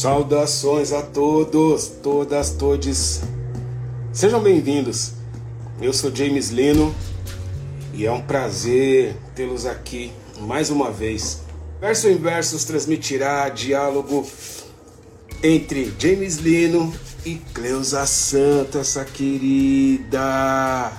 Saudações a todos, todas, todes. Sejam bem-vindos. Eu sou James Lino e é um prazer tê-los aqui mais uma vez. Verso em Versos transmitirá diálogo entre James Lino e Cleusa Santos, essa querida.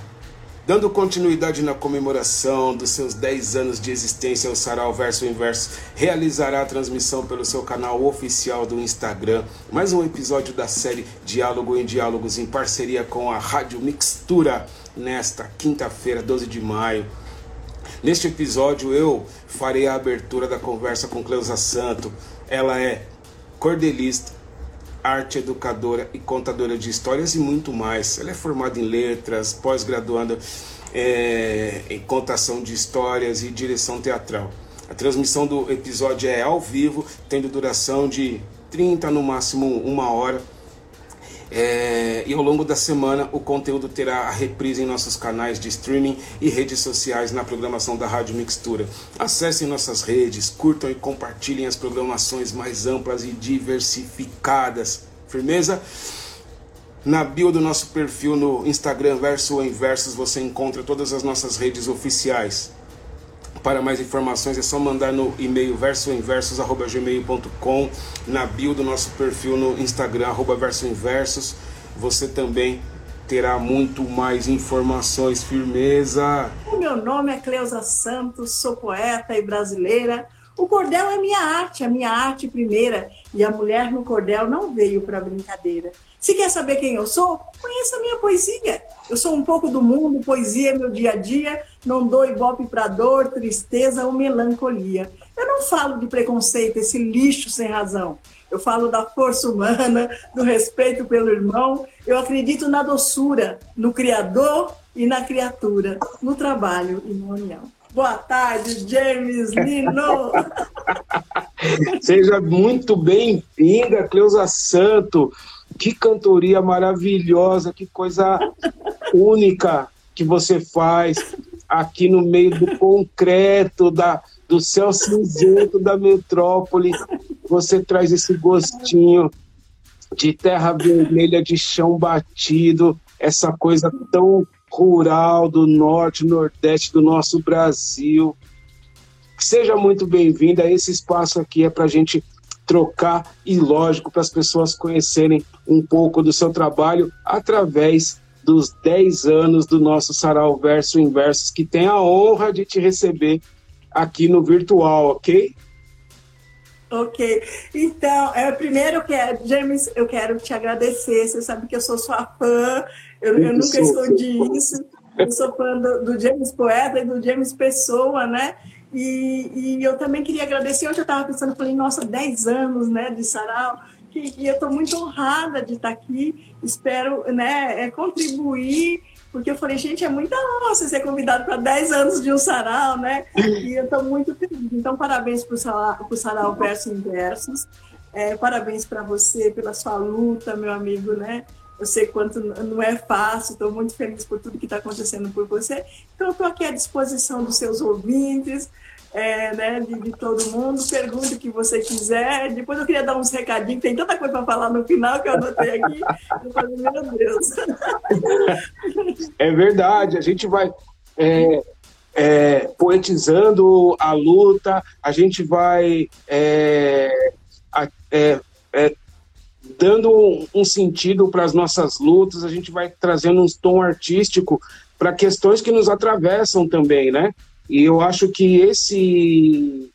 Dando continuidade na comemoração dos seus 10 anos de existência, o Sarau Verso em Verso realizará a transmissão pelo seu canal oficial do Instagram. Mais um episódio da série Diálogo em Diálogos em parceria com a Rádio Mixtura, nesta quinta-feira, 12 de maio. Neste episódio eu farei a abertura da conversa com Cleusa Santo. Ela é cordelista, arte educadora e contadora de histórias e muito mais. Ela é formada em letras, pós-graduanda é, em contação de histórias e direção teatral. A transmissão do episódio é ao vivo, tendo duração de 30 no máximo uma hora. É, e ao longo da semana o conteúdo terá a reprise em nossos canais de streaming e redes sociais na programação da Rádio Mixtura. Acessem nossas redes, curtam e compartilhem as programações mais amplas e diversificadas. Firmeza? Na bio do nosso perfil no Instagram Verso em Versos você encontra todas as nossas redes oficiais. Para mais informações é só mandar no e-mail versoinversos.gmail.com na bio do nosso perfil no Instagram, arroba versoinversos. Você também terá muito mais informações, firmeza. O meu nome é Cleusa Santos, sou poeta e brasileira. O cordel é minha arte, a minha arte primeira, e a mulher no cordel não veio para brincadeira. Se quer saber quem eu sou, conheça a minha poesia. Eu sou um pouco do mundo, poesia é meu dia a dia, não dou ibope para dor, tristeza ou melancolia. Eu não falo de preconceito, esse lixo sem razão. Eu falo da força humana, do respeito pelo irmão. Eu acredito na doçura, no Criador e na criatura, no trabalho e na união. Boa tarde, James Lino. Seja muito bem-vinda, Cleusa Santo. Que cantoria maravilhosa, que coisa única que você faz aqui no meio do concreto, da, do céu cinzento da metrópole. Você traz esse gostinho de terra vermelha, de chão batido, essa coisa tão rural do norte, nordeste do nosso Brasil. Seja muito bem-vinda. Esse espaço aqui é para a gente trocar e, lógico, para as pessoas conhecerem um pouco do seu trabalho através dos 10 anos do nosso Sarau Verso Inversos, que tem a honra de te receber aqui no virtual, ok? Ok. Então, é, primeiro eu quero, James, eu quero te agradecer. Você sabe que eu sou sua fã, eu, eu nunca escondi isso. Eu sou fã do, do James Poeta e do James Pessoa, né? E, e eu também queria agradecer, hoje eu estava pensando, falei, nossa, 10 anos né, de sarau, que, e eu estou muito honrada de estar aqui, espero né, é, contribuir, porque eu falei, gente, é muita honra ser convidado para 10 anos de um sarau, né? E eu estou muito feliz. Então, parabéns para o sarau, sarau Verso em Versos, é, parabéns para você pela sua luta, meu amigo, né? Eu sei quanto não é fácil, estou muito feliz por tudo que está acontecendo por você. Então, estou aqui à disposição dos seus ouvintes, é, né, de, de, todo mundo. Pergunte o que você quiser. Depois eu queria dar uns recadinhos, tem tanta coisa para falar no final que eu anotei aqui. Eu falei, meu Deus. É verdade, a gente vai. É, é, poetizando a luta, a gente vai é, é, é, dando um, sentido para as nossas lutas, a gente vai trazendo um tom artístico para questões que nos atravessam também, né? E eu acho que esse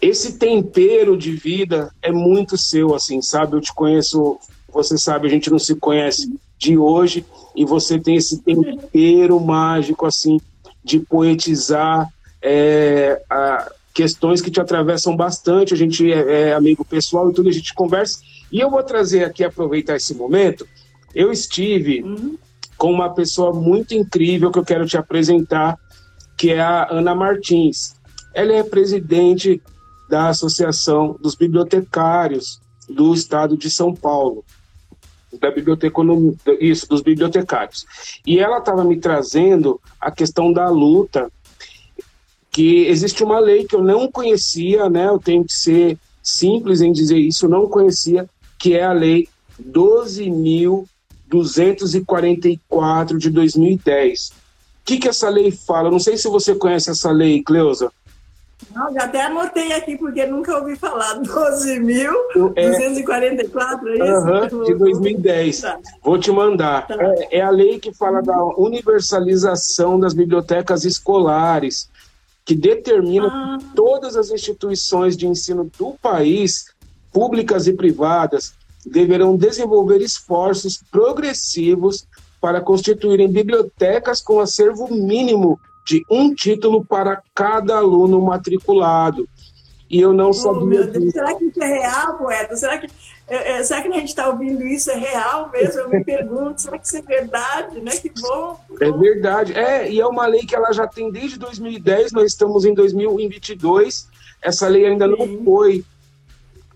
esse tempero de vida é muito seu, assim, sabe? Eu te conheço, você sabe, a gente não se conhece de hoje e você tem esse tempero mágico, assim, de poetizar é, a, questões que te atravessam bastante. A gente é, é amigo pessoal e tudo, a gente conversa. E eu vou trazer aqui, aproveitar esse momento. Eu estive uhum com uma pessoa muito incrível que eu quero te apresentar, que é a Ana Martins. Ela é presidente da Associação dos Bibliotecários do Estado de São Paulo, da biblioteconomia, isso, dos bibliotecários. E ela estava me trazendo a questão da luta, que existe uma lei que eu não conhecia, né? Eu tenho que ser simples em dizer isso, não conhecia, que é a Lei 12.244 de 2010. O que, que essa lei fala? Não sei se você conhece essa lei, Cleusa. Não, já até anotei aqui, porque nunca ouvi falar. 12.244, é, é isso? Uhum, de 2010. Tá. Vou te mandar. Tá. É, é, a lei que fala da universalização das bibliotecas escolares, que determina ah. que todas as instituições de ensino do país, públicas e privadas, deverão desenvolver esforços progressivos para constituírem bibliotecas com acervo mínimo de um título para cada aluno matriculado. E eu não oh, sabia. Será que isso é real, poeta? Será que, é, é, será que a gente está ouvindo isso? É real mesmo? Eu me pergunto, será que isso é verdade? Né? Que bom. É verdade. É, e é uma lei que ela já tem desde 2010, nós estamos em 2022. Essa lei ainda Sim. não foi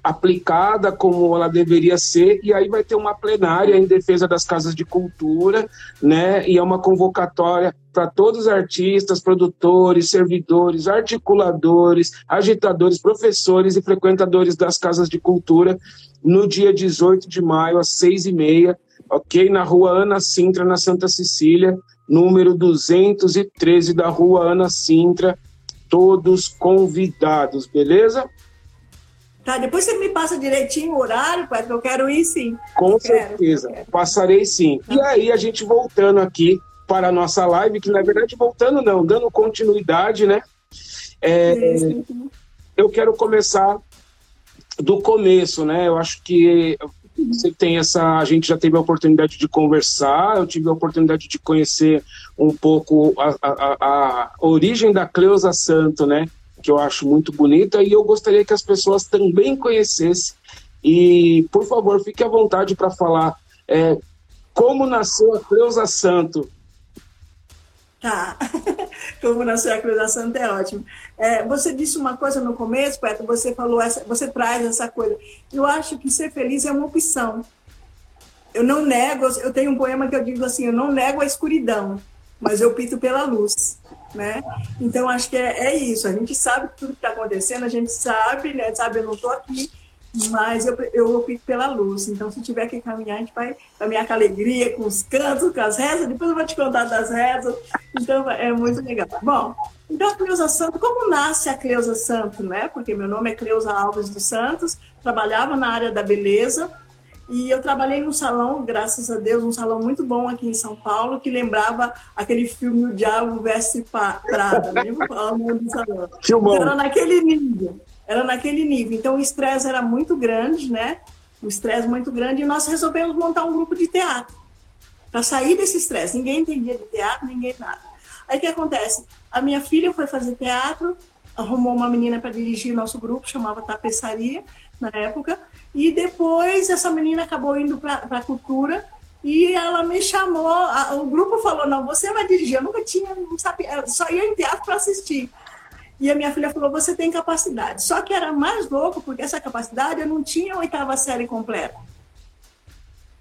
aplicada como ela deveria ser, e aí vai ter uma plenária em defesa das casas de cultura, né? E é uma convocatória para todos os artistas, produtores, servidores, articuladores, agitadores, professores e frequentadores das casas de cultura no dia 18 de maio, às seis e meia, ok? Na rua Ana Sintra, na Santa Cecília, número 213 da rua Ana Sintra, todos convidados, beleza? Tá, depois você me passa direitinho o horário, pai, que eu quero ir sim. Com eu certeza, quero, passarei sim. Tá. E aí, a gente voltando aqui para a nossa live, que na verdade voltando não, dando continuidade, né? É, eu quero começar do começo, né? Eu acho que você tem essa. A gente já teve a oportunidade de conversar, eu tive a oportunidade de conhecer um pouco a, a, a origem da Cleusa Santo, né? que eu acho muito bonita e eu gostaria que as pessoas também conhecessem. E, por favor, fique à vontade para falar é, como nasceu a Cleusa Santo. Tá, como nasceu a Cleusa Santo é ótimo. É, você disse uma coisa no começo, Petra, você falou, essa, você traz essa coisa. Eu acho que ser feliz é uma opção. Eu não nego, eu tenho um poema que eu digo assim, eu não nego a escuridão, mas eu pito pela luz né? Então, acho que é, é isso. A gente sabe tudo que está acontecendo, a gente sabe, né? Sabe, eu não estou aqui, mas eu, eu fico pela luz. Então, se tiver que caminhar, a gente vai caminhar com alegria, com os cantos, com as rezas. Depois eu vou te contar das rezas. Então, é muito legal. Bom, então a Cleusa Santo, como nasce a Cleusa Santo, né? Porque meu nome é Cleusa Alves dos Santos, trabalhava na área da beleza, e eu trabalhei num salão, graças a Deus, um salão muito bom aqui em São Paulo, que lembrava aquele filme O Diabo Veste Prada, lembra? do salão. Era naquele nível, era naquele nível. Então o estresse era muito grande, né? O estresse muito grande, e nós resolvemos montar um grupo de teatro para sair desse estresse. Ninguém entendia de teatro, ninguém nada. Aí o que acontece? A minha filha foi fazer teatro, arrumou uma menina para dirigir nosso grupo, chamava Tapeçaria, na época, e depois essa menina acabou indo para a cultura e ela me chamou. A, o grupo falou: Não, você vai dirigir. Eu nunca tinha, não sabia, só ia em teatro para assistir. E a minha filha falou: Você tem capacidade. Só que era mais louco, porque essa capacidade eu não tinha a oitava série completa.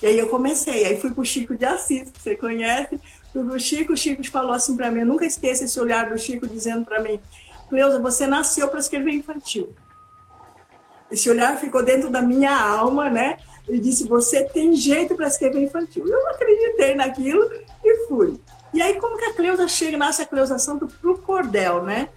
E aí eu comecei. Aí fui para o Chico de Assis, que você conhece. Fui para o Chico. O Chico falou assim para mim: Eu nunca esqueço esse olhar do Chico dizendo para mim: Cleusa, você nasceu para escrever infantil. Esse olhar ficou dentro da minha alma, né? Ele disse: Você tem jeito para escrever infantil. Eu acreditei naquilo e fui. E aí, como que a Cleusa chega, nasce a Cleusa Santo para o cordel, né?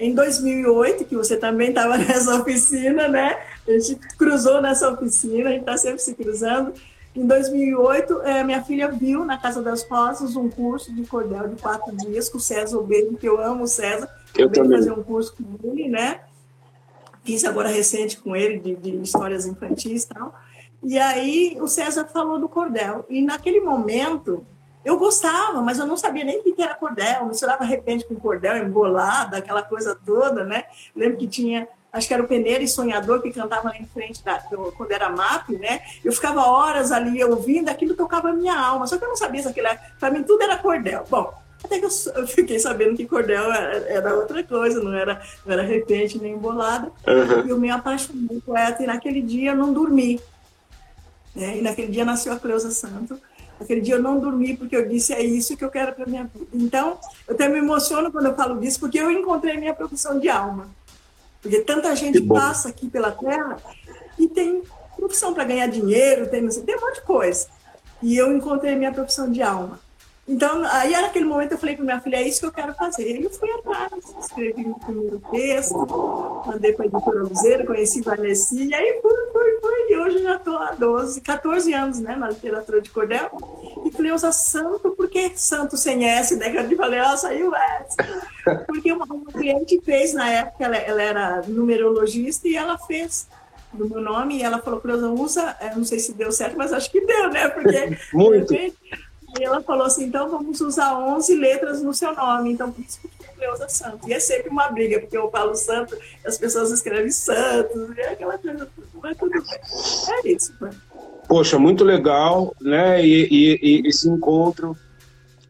Em 2008, que você também estava nessa oficina, né? A gente cruzou nessa oficina, a gente está sempre se cruzando. Em 2008, é, minha filha viu na Casa das Rosas um curso de cordel de quatro dias com o César Obeiro, que eu amo o César. Eu também. fazer um curso com ele, né? fiz agora recente com ele, de, de histórias infantis e tal. E aí o César falou do cordel. E naquele momento eu gostava, mas eu não sabia nem o que era cordel. Misturava repente com cordel, embolada, aquela coisa toda, né? Lembro que tinha, acho que era o Peneira e Sonhador que cantava lá em frente da, quando era MAP, né? Eu ficava horas ali ouvindo, aquilo tocava a minha alma. Só que eu não sabia se aquilo era. Para mim tudo era cordel. Bom, até que eu fiquei sabendo que cordel era outra coisa, não era, não era repente nem embolada. Uhum. E eu me apaixonei por poeta e naquele dia eu não dormi. Né? E naquele dia nasceu a Cleusa Santo. Naquele dia eu não dormi porque eu disse é isso que eu quero para minha vida. Então, eu até me emociono quando eu falo disso porque eu encontrei minha profissão de alma. Porque tanta gente passa aqui pela Terra e tem profissão para ganhar dinheiro, tem, tem um monte de coisa. E eu encontrei minha profissão de alma. Então, aí naquele momento eu falei para minha filha, é isso que eu quero fazer. E eu fui atrás, escrevi o primeiro texto, mandei para a editora Luzeiro, conheci Vanessa, e aí fui, fui, fui. E hoje já estou há 12, 14 anos né, na literatura de cordel. E Cleusa Santo, por que Santo sem S, né? Que eu falei, ó, saiu S. Porque uma, uma cliente fez, na época, ela, ela era numerologista, e ela fez do meu nome, e ela falou, Cleusa, usa, não sei se deu certo, mas acho que deu, né? Porque, Muito. Repente, e ela falou assim: então vamos usar 11 letras no seu nome. Então, por isso que Cleusa Santos. E é sempre uma briga, porque eu falo santo, as pessoas escrevem Santos, e aquela coisa, mas tudo bem. É isso. Né? Poxa, muito legal, né? E, e, e, esse encontro.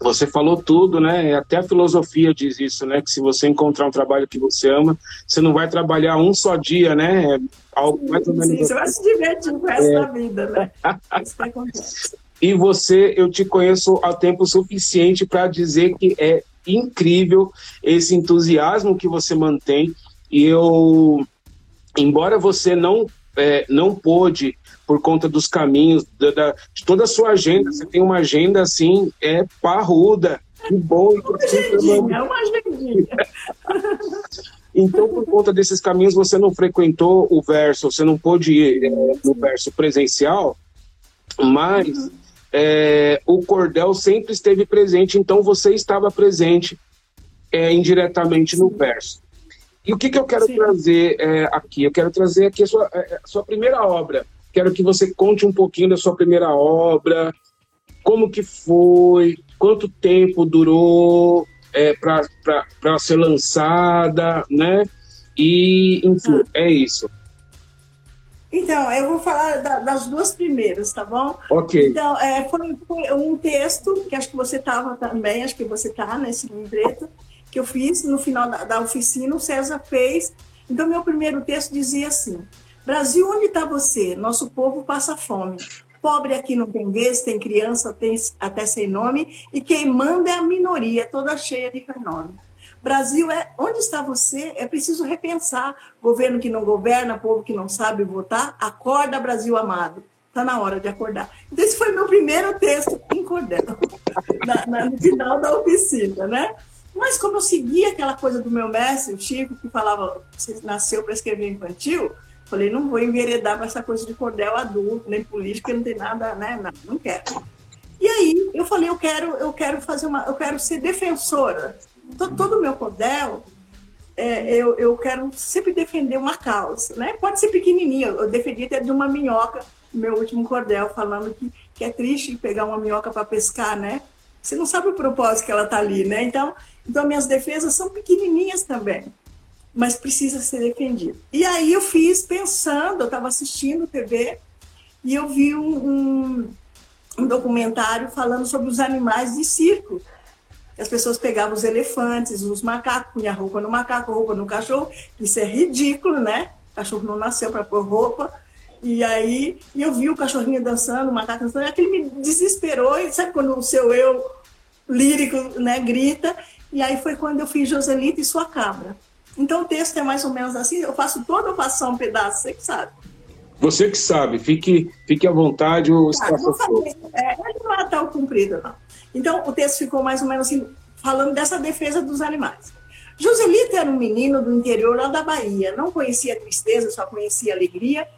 Você falou tudo, né? Até a filosofia diz isso, né? Que se você encontrar um trabalho que você ama, você não vai trabalhar um só dia, né? É algo mais ou menos. Sim, você vai se divertir o resto é. da vida, né? Isso que acontece. E você, eu te conheço há tempo suficiente para dizer que é incrível esse entusiasmo que você mantém. E eu, embora você não é, não pôde por conta dos caminhos da, da, de toda a sua agenda, você tem uma agenda assim é parruda. Que bom. Uma agendinha, é uma agendinha. Então, por conta desses caminhos, você não frequentou o verso, você não pôde ir é, no verso presencial, mas uhum é, o cordel sempre esteve presente, então você estava presente é, indiretamente no verso. E o que, que eu quero Sim. trazer é, aqui? Eu quero trazer aqui a sua, é, a sua primeira obra. Quero que você conte um pouquinho da sua primeira obra, como que foi, quanto tempo durou é, para ser lançada, né? E, enfim, ah. é isso. Então, eu vou falar da, das duas primeiras, tá bom? Ok. Então, é, foi, foi, um texto, que acho que você estava também, acho que você está nesse livreto, que eu fiz no final da, da, oficina, o César fez. Então, meu primeiro texto dizia assim: Brasil, onde está você? Nosso povo passa fome. Pobre aqui não tem vez, tem criança tem até sem nome, e quem manda é a minoria, toda cheia de renome. Brasil é onde está você? É preciso repensar. Governo que não governa, povo que não sabe votar, acorda, Brasil amado. Está na hora de acordar. Então, esse foi meu primeiro texto em cordel, na, no final da oficina, né? Mas como eu seguia aquela coisa do meu mestre, o Chico, que falava, você nasceu para escrever infantil, falei, não vou enveredar para essa coisa de cordel adulto, nem político, não tem nada, né? Não, não quero. E aí eu falei, eu quero, eu quero fazer uma, eu quero ser defensora todo o meu cordel, é, eu, eu quero sempre defender uma causa, né? Pode ser pequenininha, eu defendi até de uma minhoca meu último cordel, falando que, que é triste pegar uma minhoca para pescar, né? Você não sabe o propósito que ela está ali, né? Então, então, minhas defesas são pequenininhas também, mas precisa ser defendido. E aí eu fiz pensando, eu estava assistindo TV e eu vi um, um, um documentário falando sobre os animais de circo as pessoas pegavam os elefantes, os macacos, punha roupa no macaco, roupa no cachorro. Isso é ridículo, né? O cachorro não nasceu para pôr roupa. E aí eu vi o cachorrinho dançando, o macaco dançando, aquilo me desesperou. E sabe quando o seu eu lírico né, grita? E aí foi quando eu fiz Joselita e sua cabra. Então o texto é mais ou menos assim, eu faço toda, eu faço só um pedaço, você que sabe. Você que sabe, fique, fique à vontade, o espaço é, não é tão comprido, não. Então, o texto ficou mais ou menos assim, falando dessa defesa dos animais. Joselito era um menino do interior lá da Bahia, não conhecia tristeza, só conhecia alegria.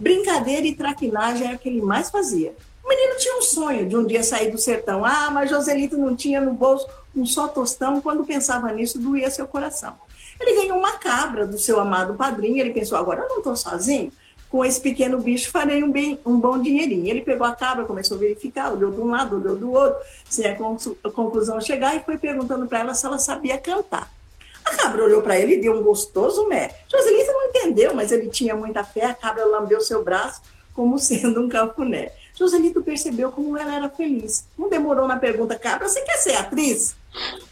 Brincadeira e traquinagem era o que ele mais fazia. O menino tinha um sonho de um dia sair do sertão. Ah, mas Joselito não tinha no bolso um só tostão. Quando pensava nisso, doía seu coração. Ele ganhou uma cabra do seu amado padrinho. Ele pensou: agora eu não estou sozinho com esse pequeno bicho farei um, bem, um bom dinheirinho. Ele pegou a cabra, começou a verificar, olhou de um lado, olhou do outro, sem a conclusão chegar, e foi perguntando para ela se ela sabia cantar. A cabra olhou para ele e deu um gostoso mé. Joselita não entendeu, mas ele tinha muita fé. A cabra lambeu seu braço como sendo um cafuné. Joselito percebeu como ela era feliz. Não demorou na pergunta, cabra, você quer ser atriz?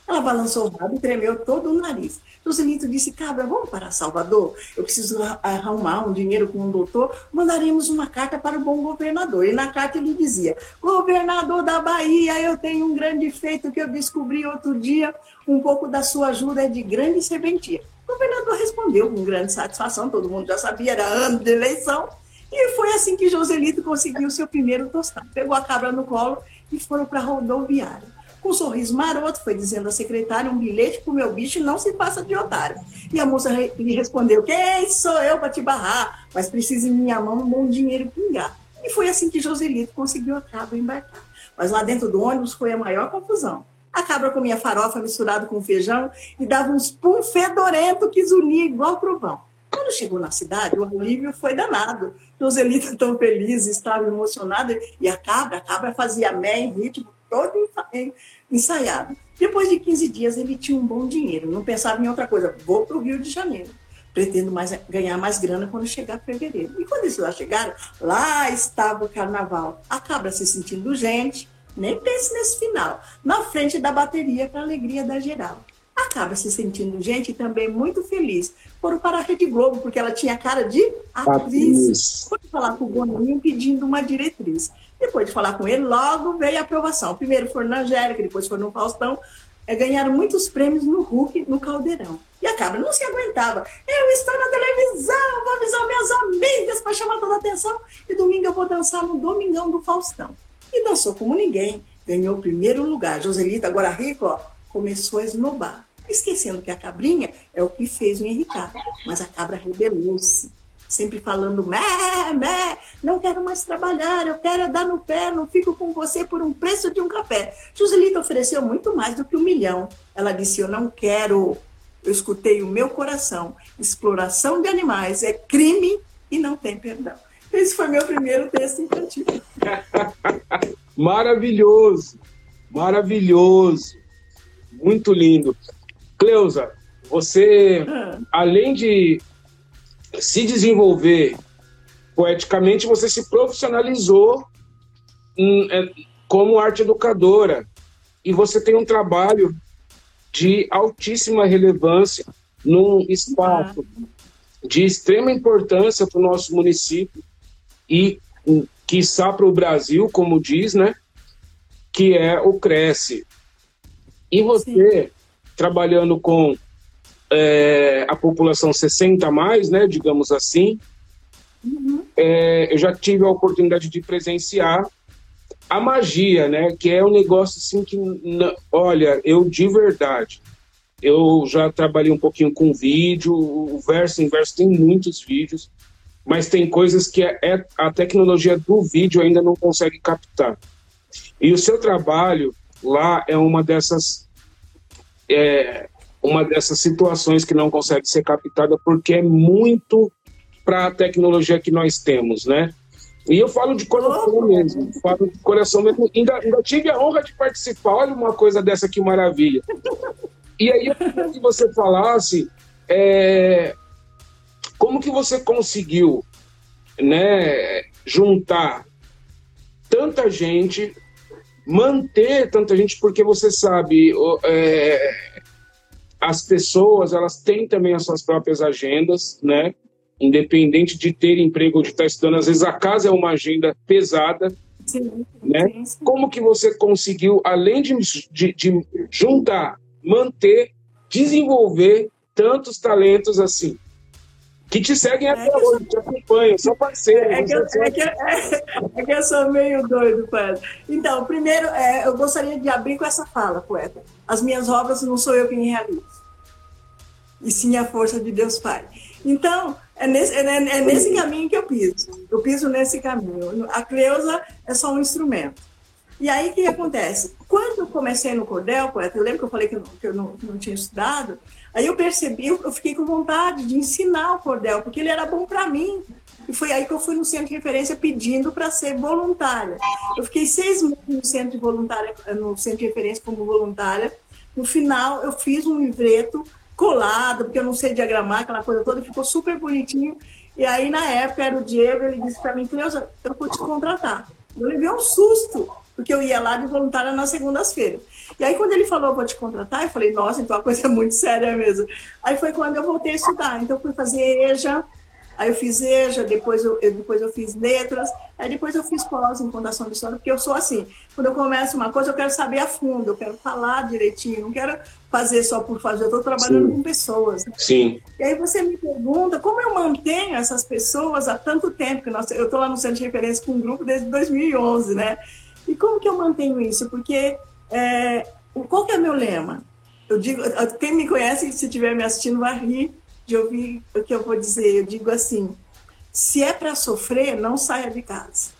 Ela balançou o rabo e tremeu todo o nariz. Joselito disse, cabra, vamos para Salvador? Eu preciso arrumar um dinheiro com um doutor. Mandaremos uma carta para o bom governador. E na carta ele dizia, governador da Bahia, eu tenho um grande feito que eu descobri outro dia. Um pouco da sua ajuda é de grande serventia. governador respondeu com grande satisfação, todo mundo já sabia, era ano de eleição, e foi assim que Joselito conseguiu seu primeiro tostão. Pegou a cabra no colo e foram para a rodoviária. Com um sorriso maroto, foi dizendo à secretária um bilhete para o meu bicho não se passa de otário. E a moça lhe respondeu: Quem sou eu para te barrar? Mas precisa em minha mão um bom dinheiro pingar. E foi assim que Joselito conseguiu a cabra embarcar. Mas lá dentro do ônibus foi a maior confusão. A cabra comia farofa misturado com feijão e dava uns pum fedorento que zunia igual trovão. Quando chegou na cidade, o alívio foi danado. Joselita, tão feliz, estava emocionada, e a cabra, a cabra fazia mé em ritmo todo ensaiado. Depois de 15 dias, ele tinha um bom dinheiro, não pensava em outra coisa. Vou para o Rio de Janeiro. Pretendo mais, ganhar mais grana quando chegar fevereiro. E quando eles lá chegaram, lá estava o carnaval. A cabra se sentindo gente, nem pense nesse final, na frente da bateria para alegria da geral. A cabra se sentindo gente também muito feliz. Foram para a Rede Globo, porque ela tinha cara de atriz. Foi falar com o Boninho pedindo uma diretriz. Depois de falar com ele, logo veio a aprovação. Primeiro foi na Angélica, depois foi no Faustão. É, ganharam muitos prêmios no Hulk, no Caldeirão. E a cabra não se aguentava. Eu estou na televisão, vou avisar minhas amigas para chamar toda a atenção. E domingo eu vou dançar no Domingão do Faustão. E dançou como ninguém. Ganhou o primeiro lugar. Joselita, agora rico, ó, começou a esnobar. Esquecendo que a cabrinha é o que fez o Henricar. Mas a cabra rebelou-se sempre falando, mé, mé, não quero mais trabalhar, eu quero dar no pé, não fico com você por um preço de um café. Joselita ofereceu muito mais do que um milhão. Ela disse, eu não quero. Eu escutei o meu coração. Exploração de animais é crime e não tem perdão. Esse foi meu primeiro texto infantil. maravilhoso, maravilhoso, muito lindo. Cleusa, você, ah. além de se desenvolver poeticamente, você se profissionalizou em, é, como arte educadora e você tem um trabalho de altíssima relevância num espaço de extrema importância para o nosso município e, quiçá, para o Brasil, como diz, né? Que é o Cresce. E você, Sim. trabalhando com é, a população 60 mais, né, digamos assim, uhum. é, eu já tive a oportunidade de presenciar a magia, né, que é um negócio assim que, olha, eu de verdade, eu já trabalhei um pouquinho com vídeo, o verso em verso tem muitos vídeos, mas tem coisas que é, é, a tecnologia do vídeo ainda não consegue captar. E o seu trabalho lá é uma dessas é, uma dessas situações que não consegue ser captada porque é muito para a tecnologia que nós temos, né? E eu falo de coração mesmo, falo de coração mesmo. Ainda, ainda tive a honra de participar, olha uma coisa dessa que maravilha. E aí que você falasse é, como que você conseguiu né, juntar tanta gente, manter tanta gente, porque você sabe, é, as pessoas elas têm também as suas próprias agendas, né? Independente de ter emprego ou de estar estudando, às vezes a casa é uma agenda pesada, sim, né? Sim, sim. Como que você conseguiu, além de, de, de juntar, manter, desenvolver tantos talentos assim? Que te seguem até é hoje, te acompanham, são parceiros. É que, eu, é, que, é, é que eu sou meio doido, poeta. Então, primeiro, é, eu gostaria de abrir com essa fala, poeta. As minhas obras não sou eu quem realizo, e sim a força de Deus Pai. Então, é nesse, é, é nesse caminho que eu piso. Eu piso nesse caminho. A Cleusa é só um instrumento. E aí, o que acontece? Quando eu comecei no cordel, poeta, eu lembro que eu falei que eu não, que eu não, que não tinha estudado, Aí eu percebi, eu fiquei com vontade de ensinar o cordel, porque ele era bom para mim. E foi aí que eu fui no centro de referência pedindo para ser voluntária. Eu fiquei seis meses no centro de voluntária, no centro de referência como voluntária. No final, eu fiz um livreto colado, porque eu não sei diagramar aquela coisa toda, ficou super bonitinho. E aí, na época, era o Diego, ele disse para mim, Cleusa, eu vou te contratar. Eu levei um susto, porque eu ia lá de voluntária nas segundas-feiras. E aí, quando ele falou, vou te contratar, eu falei, nossa, então a coisa é muito séria mesmo. Aí foi quando eu voltei a estudar. Então, fui fazer EJA, Aí eu fiz EJA, depois eu, depois eu fiz letras, aí depois eu fiz pós em Fundação de História, porque eu sou assim, quando eu começo uma coisa, eu quero saber a fundo, eu quero falar direitinho, não quero fazer só por fazer, eu estou trabalhando Sim. com pessoas. Né? Sim. E aí você me pergunta como eu mantenho essas pessoas há tanto tempo, que nós, eu estou lá no Centro de Referência com um grupo desde 2011, né? E como que eu mantenho isso? Porque é, qual que é meu lema? Eu digo, quem me conhece, se estiver me assistindo, vai rir de ouvir o que eu vou dizer. Eu digo assim: se é para sofrer, não saia de casa.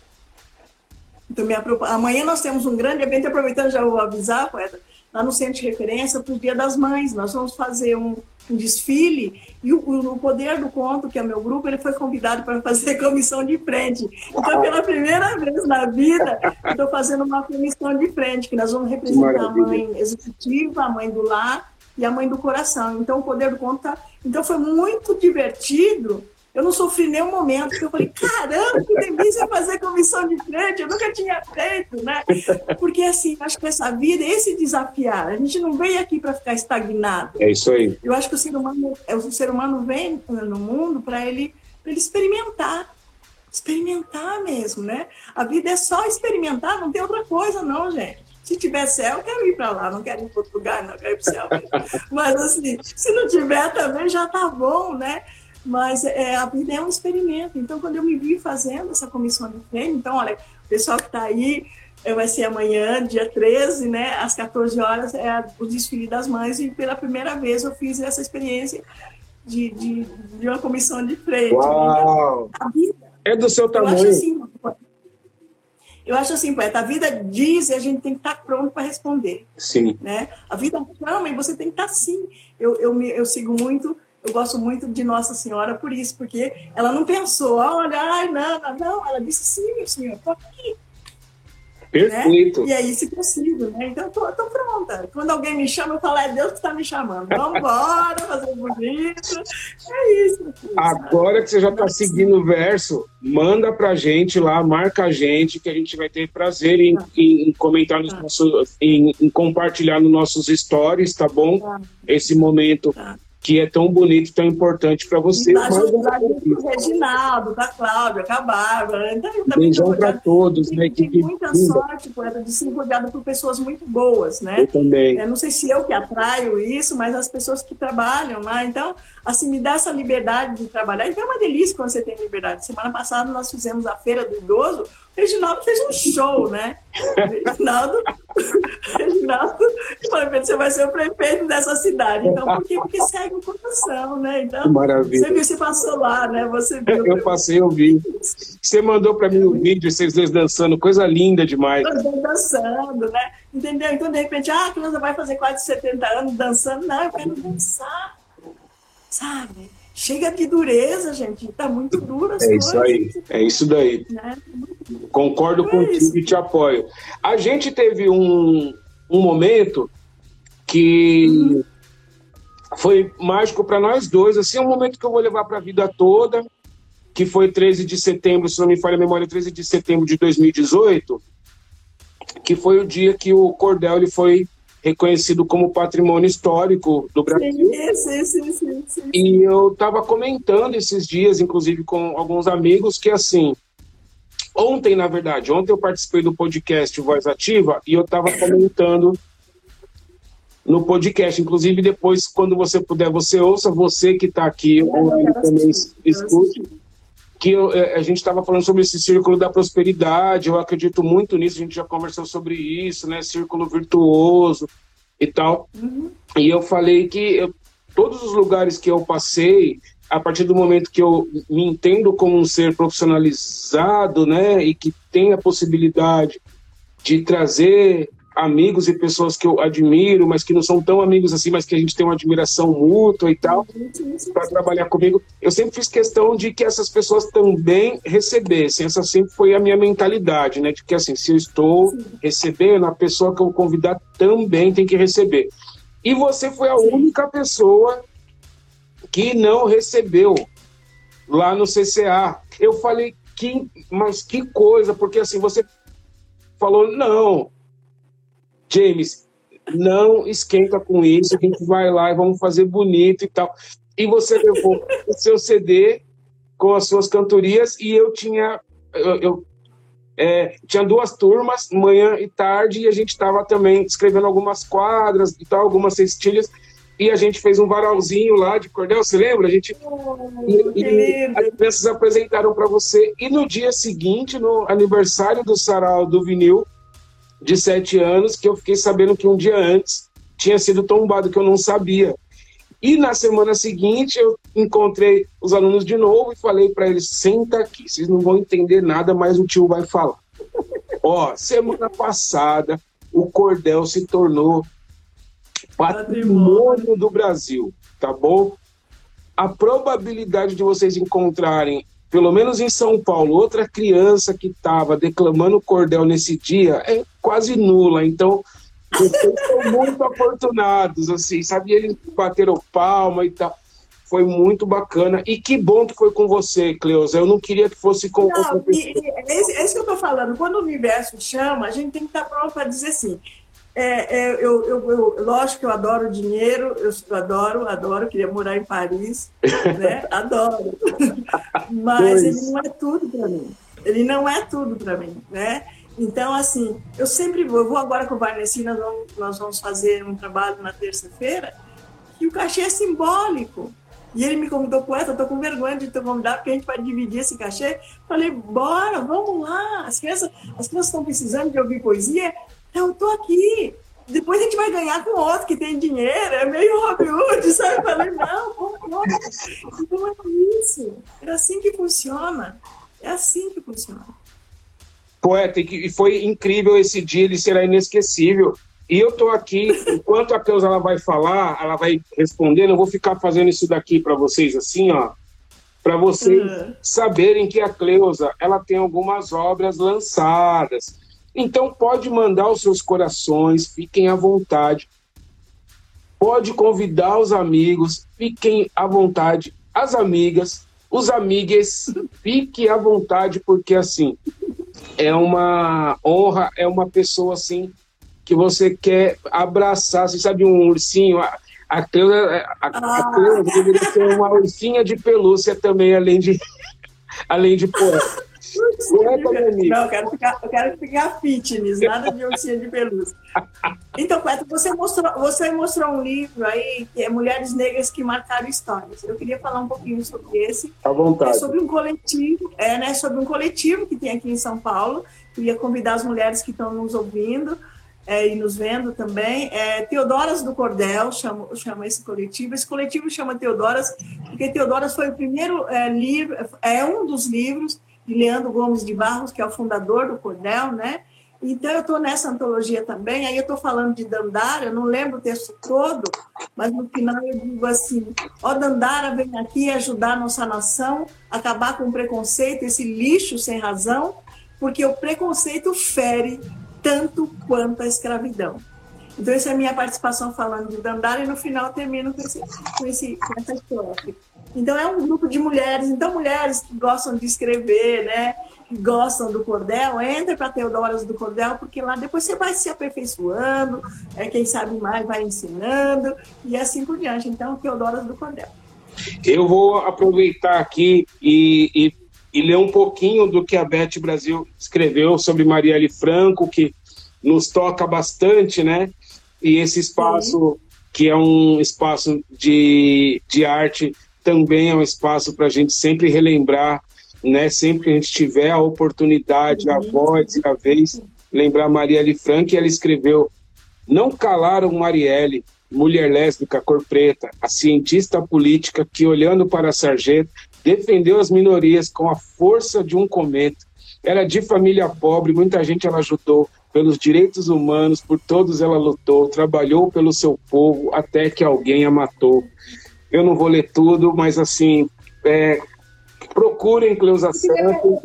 Então, minha, amanhã nós temos um grande evento, aproveitando já vou avisar, poeta, lá no Centro de Referência para o Dia das Mães. Nós vamos fazer um, um desfile e o, o, Poder do Conto, que é meu grupo, ele foi convidado para fazer comissão de frente. Então, pela primeira vez na vida, estou fazendo uma comissão de frente, que nós vamos representar a mãe executiva, a mãe do lar e a mãe do coração. Então, o Poder do Conto tá... Então, foi muito divertido eu não sofri nenhum momento, porque eu falei, caramba, que delícia fazer comissão de frente, eu nunca tinha feito, né? Porque, assim, acho que essa vida esse desafiar. A gente não veio aqui para ficar estagnado. É isso aí. Eu acho que o ser humano, é, o ser humano vem no mundo para ele, ele experimentar. Experimentar mesmo, né? A vida é só experimentar, não tem outra coisa, não, gente. Se tiver céu, eu quero ir para lá, não quero ir para outro lugar, não quero ir para o céu. Mas, assim, se não tiver também, já tá bom, né? Mas é, a vida é um experimento. Então, quando eu me vi fazendo essa comissão de treino, então, olha, o pessoal que está aí, é, vai ser amanhã, dia 13, né, às 14 horas, é o desfile das mães, e pela primeira vez eu fiz essa experiência de, de, de uma comissão de frente. Uau! Vida, é do seu tamanho. Eu acho assim, eu acho assim, poeta, a vida diz e a gente tem que estar pronto para responder. Sim. Né? A vida chama e você tem que estar sim. Eu, eu, me, eu sigo muito eu gosto muito de Nossa Senhora por isso, porque ela não pensou, olha, ai, não, não, ela disse sim, meu senhor, estou aqui. Perfeito. Né? E aí, se possível, né? Então, estou pronta. Quando alguém me chama, eu falo, é Deus que está me chamando. Vamos embora, fazer bonito. É isso. Filho, Agora que você já está seguindo o verso, manda para gente lá, marca a gente, que a gente vai ter prazer em, tá. em, em comentar nos tá. nossos, em, em, compartilhar nos nossos stories, tá bom? Tá. Esse momento tá que é tão bonito, tão importante para você. Da, mas, do Reginaldo, da Cláudia, da Bárbara. Então, Beijão para todos. Né, que, muita sorte, poeta, de ser rodeado por pessoas muito boas, né? Eu também. Eu não sei se eu que atraio isso, mas as pessoas que trabalham lá. Então, assim, me dá essa liberdade de trabalhar. Então, é uma delícia quando você tem liberdade. Semana passada nós fizemos a Feira do Idoso, Reginaldo fez um show, né? Reginaldo, Reginaldo, você vai ser o prefeito dessa cidade. Então, por quê? Porque segue o coração, né? Então, Maravilha. Você viu, você passou lá, né? Você viu. Eu passei, eu vi. Você mandou para mim o um vídeo, vocês dois dançando, coisa linda demais. Dançando, né? Entendeu? Então, de repente, ah, a criança vai fazer quase 70 anos dançando. Não, eu quero dançar. Sabe? Chega de dureza, gente. Tá muito dura É isso aí. É isso daí. Né? Concordo é contigo isso. e te apoio. A gente teve um, um momento que uhum. foi mágico para nós dois. Assim, é um momento que eu vou levar para a vida toda, que foi 13 de setembro, se não me falha a memória, 13 de setembro de 2018, que foi o dia que o Cordel ele foi reconhecido como patrimônio histórico do Brasil. Sim, sim, sim, sim. E eu estava comentando esses dias, inclusive com alguns amigos, que assim, ontem, na verdade, ontem eu participei do podcast Voz Ativa e eu estava comentando no podcast. Inclusive, depois, quando você puder, você ouça, você que está aqui, ou também escute que eu, é, a gente estava falando sobre esse círculo da prosperidade, eu acredito muito nisso, a gente já conversou sobre isso, né? Círculo virtuoso e tal. Uhum. E eu falei que eu, todos os lugares que eu passei, a partir do momento que eu me entendo como um ser profissionalizado, né? E que tem a possibilidade de trazer amigos e pessoas que eu admiro, mas que não são tão amigos assim, mas que a gente tem uma admiração mútua e tal, para trabalhar comigo. Eu sempre fiz questão de que essas pessoas também recebessem. Essa sempre foi a minha mentalidade, né? De que assim, se eu estou recebendo, a pessoa que eu convidar também tem que receber. E você foi a única pessoa que não recebeu lá no CCA. Eu falei, que, mas que coisa, porque assim, você falou, não, James, não esquenta com isso, a gente vai lá e vamos fazer bonito e tal. E você levou o seu CD com as suas cantorias e eu tinha eu, eu é, tinha duas turmas, manhã e tarde, e a gente estava também escrevendo algumas quadras e tal, algumas cestilhas, e a gente fez um varalzinho lá de cordel, você lembra? A gente oh, e, e as crianças apresentaram para você. E no dia seguinte, no aniversário do sarau do vinil, de sete anos, que eu fiquei sabendo que um dia antes tinha sido tombado, que eu não sabia. E na semana seguinte eu encontrei os alunos de novo e falei para eles: senta aqui, vocês não vão entender nada, mas o tio vai falar. Ó, semana passada o cordel se tornou patrimônio do Brasil, tá bom? A probabilidade de vocês encontrarem, pelo menos em São Paulo, outra criança que estava declamando cordel nesse dia é quase nula. Então, vocês são muito afortunados, assim, sabe? Eles bateram palma e tal. Foi muito bacana. E que bom que foi com você, Cleusa. Eu não queria que fosse com não, e, e, é isso que eu estou falando. Quando o universo chama, a gente tem que estar pronto para dizer assim. É, é, eu, eu, eu, lógico que eu adoro dinheiro, eu adoro, adoro, queria morar em Paris, né? adoro. Mas pois. ele não é tudo para mim. Ele não é tudo para mim, né? Então, assim, eu sempre vou, eu vou agora com o Varnesi, nós vamos, nós vamos fazer um trabalho na terça-feira, e o cachê é simbólico. E ele me convidou, poeta, eu tô com vergonha de te convidar, porque a gente vai dividir esse cachê. Falei, bora, vamos lá. As crianças as crianças estão precisando de ouvir poesia, eu tô aqui. Depois a gente vai ganhar com outro que tem dinheiro, é meio Robin Hood, sabe? Eu falei, não, vamos, vamos. Então é isso. É assim que funciona. É assim que funciona. Poeta, e foi incrível esse dia, ele será inesquecível. E eu estou aqui, enquanto a Cleusa ela vai falar, ela vai respondendo, eu vou ficar fazendo isso daqui para vocês, assim, ó, para vocês uhum. saberem que a Cleusa ela tem algumas obras lançadas. Então pode mandar os seus corações, fiquem à vontade. Pode convidar os amigos, fiquem à vontade. As amigas, os amigues, fiquem à vontade, porque assim é uma honra, é uma pessoa assim que você quer abraçar. Você sabe um ursinho? A, a Cleusa, a, a ah. Cleusa deveria ser uma ursinha de pelúcia também, além de, além de poeta. Não, eu quero ficar, eu quero ficar fitness, nada de ursinha de pelúcia. Então, Cleto, você mostrou, você mostrou um livro aí, que é Mulheres Negras que Marcaram Histórias. Eu queria falar um pouquinho sobre esse. À vontade. É sobre um coletivo, é, né, sobre um coletivo que tem aqui em São Paulo. Queria convidar as mulheres que estão nos ouvindo é, e nos vendo também. É, Teodoras do Cordel chama, chama esse coletivo. Esse coletivo chama Teodoras porque Teodoras foi o primeiro é, livro, é um dos livros de Leandro Gomes de Barros, que é o fundador do Cordel, né? Então, eu estou nessa antologia também, aí eu estou falando de Dandara, eu não lembro o texto todo, mas no final eu digo assim, ó oh, Dandara, vem aqui ajudar a nossa nação, acabar com o preconceito, esse lixo sem razão, porque o preconceito fere tanto quanto a escravidão. Então, essa é a minha participação falando de Dandara, e no final termino com, esse, com, esse, com essa história. Então é um grupo de mulheres, então mulheres que gostam de escrever, né? Que gostam do cordel, entra para Teodoras do Cordel, porque lá depois você vai se aperfeiçoando, é, quem sabe mais vai ensinando, e assim por diante. Então, Teodoras do Cordel. Eu vou aproveitar aqui e, e, e ler um pouquinho do que a Beth Brasil escreveu sobre Marielle Franco, que nos toca bastante, né? E esse espaço, Sim. que é um espaço de, de arte também é um espaço para a gente sempre relembrar, né? Sempre que a gente tiver a oportunidade, a voz e a vez, lembrar Marielle Frank, ela escreveu Não calaram Marielle, mulher lésbica, cor preta, a cientista política que, olhando para a sargento, defendeu as minorias com a força de um cometa. Era de família pobre, muita gente ela ajudou, pelos direitos humanos, por todos ela lutou, trabalhou pelo seu povo até que alguém a matou. Eu não vou ler tudo, mas assim, é, procurem Cleusa Santos.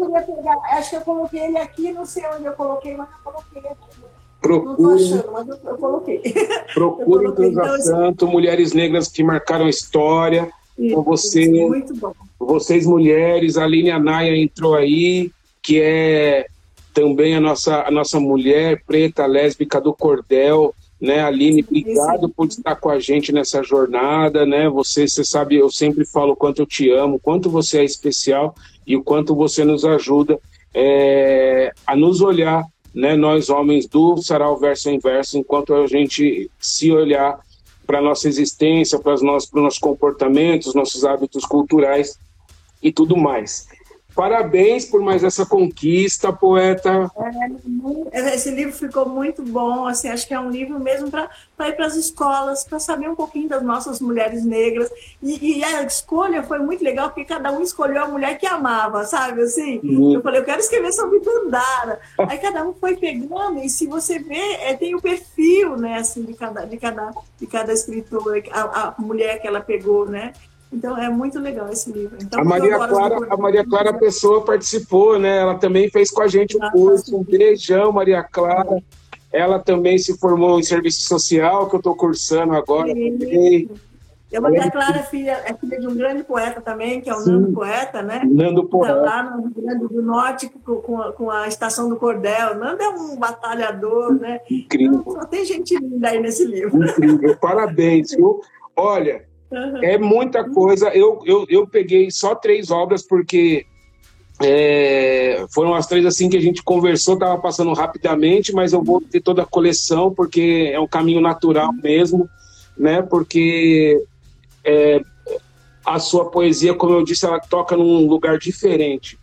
acho que eu coloquei ele aqui, não sei onde eu coloquei, mas eu coloquei aqui. Procurem, achando, mas eu, eu coloquei. Procurem Cleusa então, Santo, mulheres negras que marcaram a história. Isso, com você, muito bom. Vocês mulheres, a Aline Anaia entrou aí, que é também a nossa, a nossa mulher preta lésbica do cordel, Né, Aline, obrigado por estar com a gente nessa jornada, né? Você, você sabe, eu sempre falo o quanto eu te amo, quanto você é especial e o quanto você nos ajuda é, a nos olhar, né? Nós homens do Sarau Verso Inverso, enquanto a gente se olhar para nossa existência, para os nossos, nossos comportamentos, nossos hábitos culturais e tudo mais. Parabéns por mais essa conquista, poeta. É, esse livro ficou muito bom. Assim, acho que é um livro mesmo para ir para as escolas, para saber um pouquinho das nossas mulheres negras. E, e, a escolha foi muito legal, porque cada um escolheu a mulher que amava, sabe? Assim, uhum. eu falei, eu quero escrever sobre Dandara. Aí cada um foi pegando, e se você vê, é, tem o perfil, né, assim, de cada, de cada, de cada escritor, a, a mulher que ela pegou, né? Então é muito legal esse livro. Então, a Maria Clara, a Maria Clara Pessoa participou, né? Ela também fez com a gente um curso. Um beijão, Maria Clara. Ela também se formou em serviço social, que eu estou cursando agora também. E a Maria Clara é filha, é filha de um grande poeta também, que é o Sim. Nando Poeta, né? Nando Poeta. Tá lá no Rio Grande do Norte, com a, com a Estação do Cordel. Nando é um batalhador, né? Incrível. Então, só tem gente linda aí nesse livro. Incrível. Parabéns, viu? Olha, Uhum. É muita coisa. Eu, eu, eu peguei só três obras porque é, foram as três assim que a gente conversou, estava passando rapidamente, mas eu vou ter toda a coleção porque é um caminho natural mesmo, né? Porque é, a sua poesia, como eu disse, ela toca num lugar diferente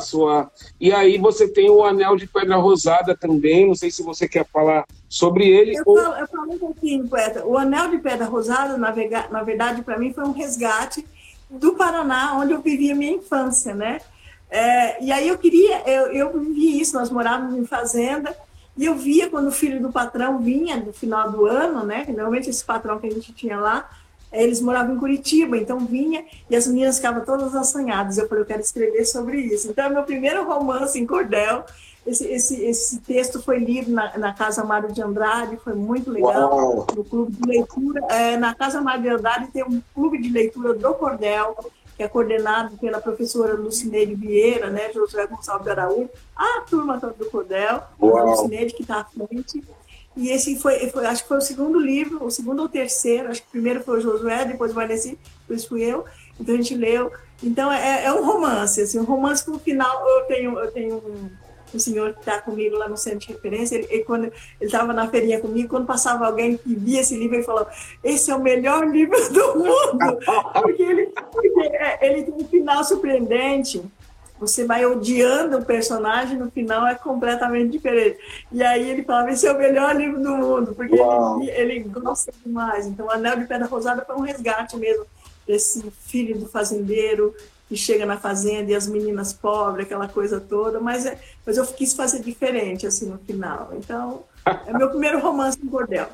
sua... E aí você tem o Anel de Pedra Rosada também, não sei se você quer falar sobre ele. Eu, ou... falo, eu falo um pouquinho, poeta. O Anel de Pedra Rosada, na, vega... na verdade, para mim foi um resgate do Paraná, onde eu vivia minha infância, né? É, e aí eu queria, eu, eu vivi isso, nós morávamos em fazenda, e eu via quando o filho do patrão vinha no final do ano, né? Normalmente esse patrão que a gente tinha lá, eles moravam em Curitiba, então vinha e as meninas ficavam todas assanhadas. Eu falei, eu quero escrever sobre isso. Então, é meu primeiro romance em cordel. Esse, esse, esse texto foi lido na, na Casa Mário de Andrade, foi muito legal. Uau. No clube de leitura. É, na Casa Mário de Andrade tem um clube de leitura do cordel, que é coordenado pela professora Lucineide Vieira, né, Josué Gonçalves Araújo, a turma do Cordel, a Lucineide que está à frente. E esse foi, foi, acho que foi o segundo livro, o segundo ou terceiro, acho que o primeiro foi o Josué, depois o Vanessa, depois fui eu, então a gente leu. Então é, é um romance, assim, um romance que no final eu tenho, eu tenho um, um senhor que está comigo lá no centro de referência, ele, ele quando ele estava na feirinha comigo, quando passava alguém que via esse livro, ele falou, esse é o melhor livro do mundo, porque ele, porque é, ele tem um final surpreendente, você vai odiando o personagem, no final é completamente diferente. E aí ele falava, esse é o melhor livro do mundo, porque ele, ele, gosta demais. Então, Anel de Pedra Rosada foi um resgate mesmo desse filho do fazendeiro que chega na fazenda e as meninas pobres, aquela coisa toda, mas, é, mas eu quis fazer diferente, assim, no final. Então, é meu primeiro romance em cordel.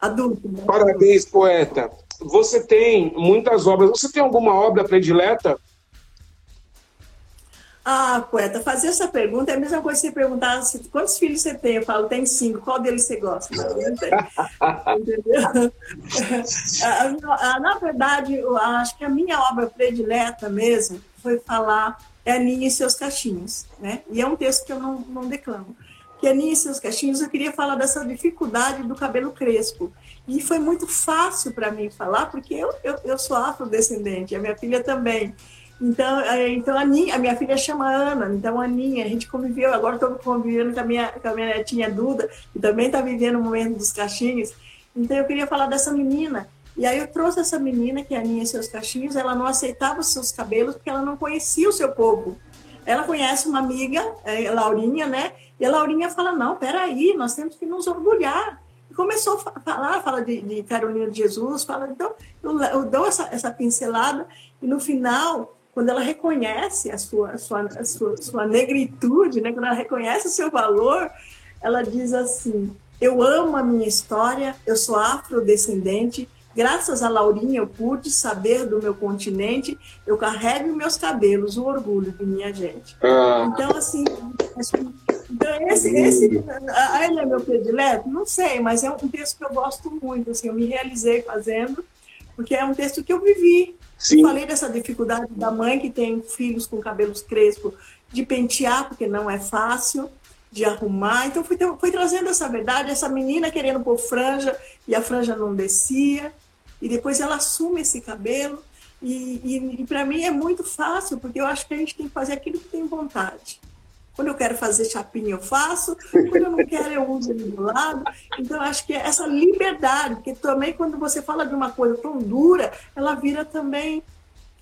Adulto. Né? Parabéns, poeta. Você tem muitas obras. Você tem alguma obra predileta? Ah, poeta, fazer essa pergunta é a mesma coisa que você perguntar quantos filhos você tem. Eu falo, tem cinco, qual deles você gosta? Não, tem. Entendeu? Na verdade, eu acho que a minha obra predileta mesmo foi falar é Aninha e seus cachinhos, né? E é um texto que eu não, não declamo. Que Aninha e seus cachinhos, eu queria falar dessa dificuldade do cabelo crespo. E foi muito fácil para mim falar, porque eu, eu, eu sou afrodescendente, a minha filha também. Então, é, então a, Aninha, a minha filha chama Ana, então Aninha, a gente conviveu, agora estou convivendo com a, minha, com a minha netinha Duda, que também está vivendo o momento dos cachinhos. Então eu queria falar dessa menina. E aí eu trouxe essa menina, que é a Aninha e seus cachinhos, ela não aceitava os seus cabelos porque ela não conhecia o seu povo. Ela conhece uma amiga, é, Laurinha, né? E a Laurinha fala, não, peraí, nós temos que nos orgulhar. Começou a falar, fala de, de Carolina de Jesus, fala, então, eu, eu dou essa, essa pincelada, e no final quando ela reconhece a sua, a sua, a sua, sua negritude, né? quando ela reconhece o seu valor, ela diz assim: Eu amo a minha história, eu sou afrodescendente, graças a Laurinha eu pude saber do meu continente, eu carrego meus cabelos o orgulho de minha gente. Ah. Então, assim, então esse, esse a, ele é meu predileto? Não sei, mas é um texto que eu gosto muito, assim, eu me realizei fazendo, porque é um texto que eu vivi, Sim. Eu falei dessa dificuldade da mãe que tem filhos com cabelos crespos de pentear, porque não é fácil, de arrumar. Então, foi, foi trazendo essa verdade, essa menina querendo pôr franja e a franja não descia. E depois ela assume esse cabelo. E, e, e para mim é muito fácil, porque eu acho que a gente tem que fazer aquilo que tem vontade. Quando eu quero fazer chapinha, eu faço. Quando eu não quero, eu uso ele do lado. Então, acho que essa liberdade, porque também quando você fala de uma coisa tão dura, ela vira também.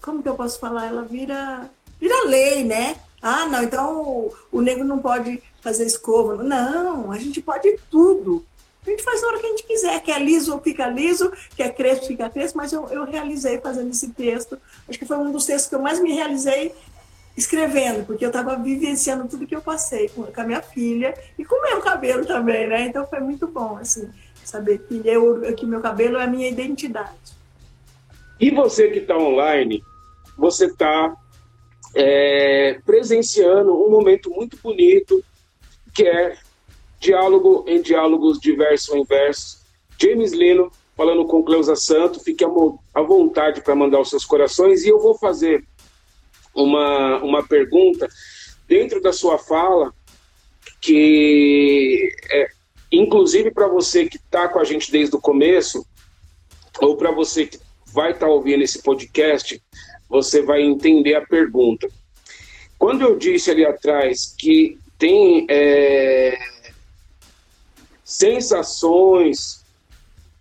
Como que eu posso falar? Ela vira, vira lei, né? Ah, não, então o, o negro não pode fazer escova. Não, a gente pode tudo. A gente faz na hora que a gente quiser. Quer liso, fica liso. Quer crespo, fica crespo. Mas eu, eu realizei fazendo esse texto. Acho que foi um dos textos que eu mais me realizei escrevendo, porque eu estava vivenciando tudo que eu passei com, com, a minha filha e com o meu cabelo também, né? Então foi muito bom, assim, saber que, eu, que meu cabelo é a minha identidade. E você que está online, você está é, presenciando um momento muito bonito, que é diálogo em diálogos diversos em versos. James Lino falando com Cleusa Santo, fique à vontade para mandar os seus corações e eu vou fazer uma, uma pergunta dentro da sua fala que é, inclusive para você que está com a gente desde o começo ou para você que vai estar tá ouvindo esse podcast, você vai entender a pergunta. Quando eu disse ali atrás que tem é, sensações,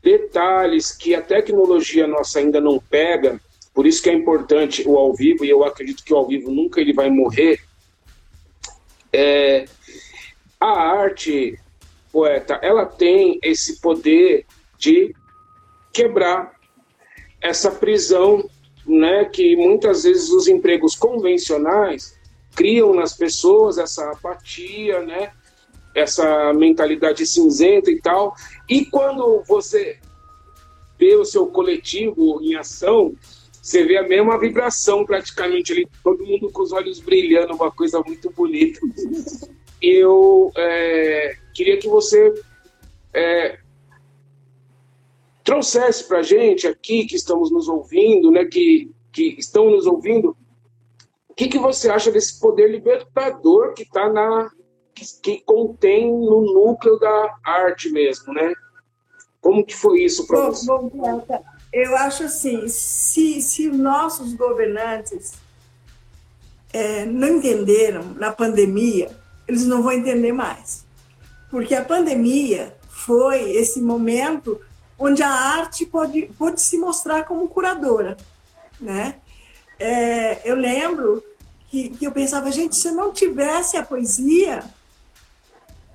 detalhes que a tecnologia nossa ainda não pega, por isso que é importante o ao vivo, e eu acredito que o ao vivo nunca ele vai morrer. É, a arte, poeta, ela tem esse poder de quebrar essa prisão, né, que muitas vezes os empregos convencionais criam nas pessoas essa apatia, né, essa mentalidade cinzenta e tal. E quando você vê o seu coletivo em ação, você vê a mesma vibração praticamente ali, todo mundo com os olhos brilhando, uma coisa muito bonita. Eu é, queria que você é, trouxesse para gente aqui que estamos nos ouvindo, né, que, que estão nos ouvindo, o que, que você acha desse poder libertador que está na que, que, contém no núcleo da arte mesmo, né? Como que foi isso para você? Bom, bom, eu acho assim, se, se nossos governantes é, não entenderam na pandemia, eles não vão entender mais. Porque a pandemia foi esse momento onde a arte pode, pode se mostrar como curadora, né? É, eu lembro que, que eu pensava, gente, se eu não tivesse a poesia,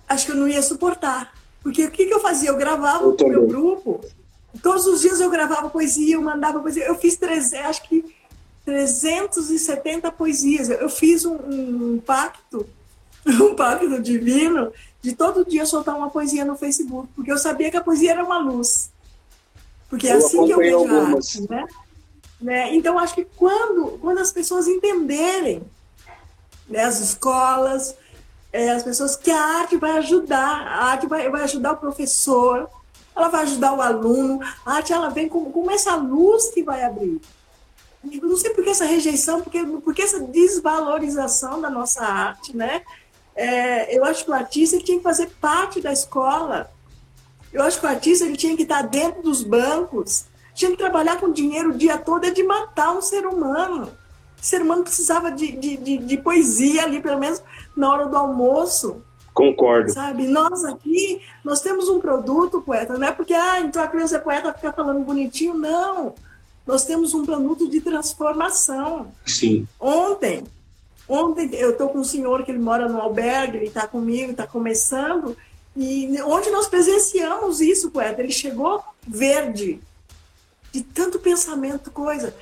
acho que eu não ia suportar. Porque o que, que eu fazia? Eu gravava com o meu grupo Todos os dias eu gravava poesia, eu mandava poesia. Eu fiz, treze, acho que 370 poesias. Eu fiz um, um pacto, um pacto divino, de todo dia soltar uma poesia no Facebook, porque eu sabia que a poesia era uma luz. Porque é assim que eu vejo algumas. a arte, né? né? Então, acho que quando, quando as pessoas entenderem, né, as escolas, é, as pessoas, que a arte vai ajudar, a arte vai, vai ajudar o professor, ela vai ajudar o aluno. A arte ela vem com, com essa luz que vai abrir. Eu não sei por que essa rejeição, porque, porque essa desvalorização da nossa arte, né? É, eu acho que o artista tinha que fazer parte da escola. Eu acho que o artista ele tinha que estar dentro dos bancos, tinha que trabalhar com dinheiro o dia todo, é de matar um ser humano. O ser humano precisava de, de, de, de poesia ali, pelo menos na hora do almoço. Concordo. Sabe, nós aqui, nós temos um produto, poeta, não é porque, ah, então a criança é poeta, fica falando bonitinho, não. Nós temos um produto de transformação. Sim. Ontem, ontem eu estou com um senhor que ele mora no albergue, ele está comigo, está começando, e onde nós presenciamos isso, poeta, ele chegou verde, de tanto pensamento, coisa.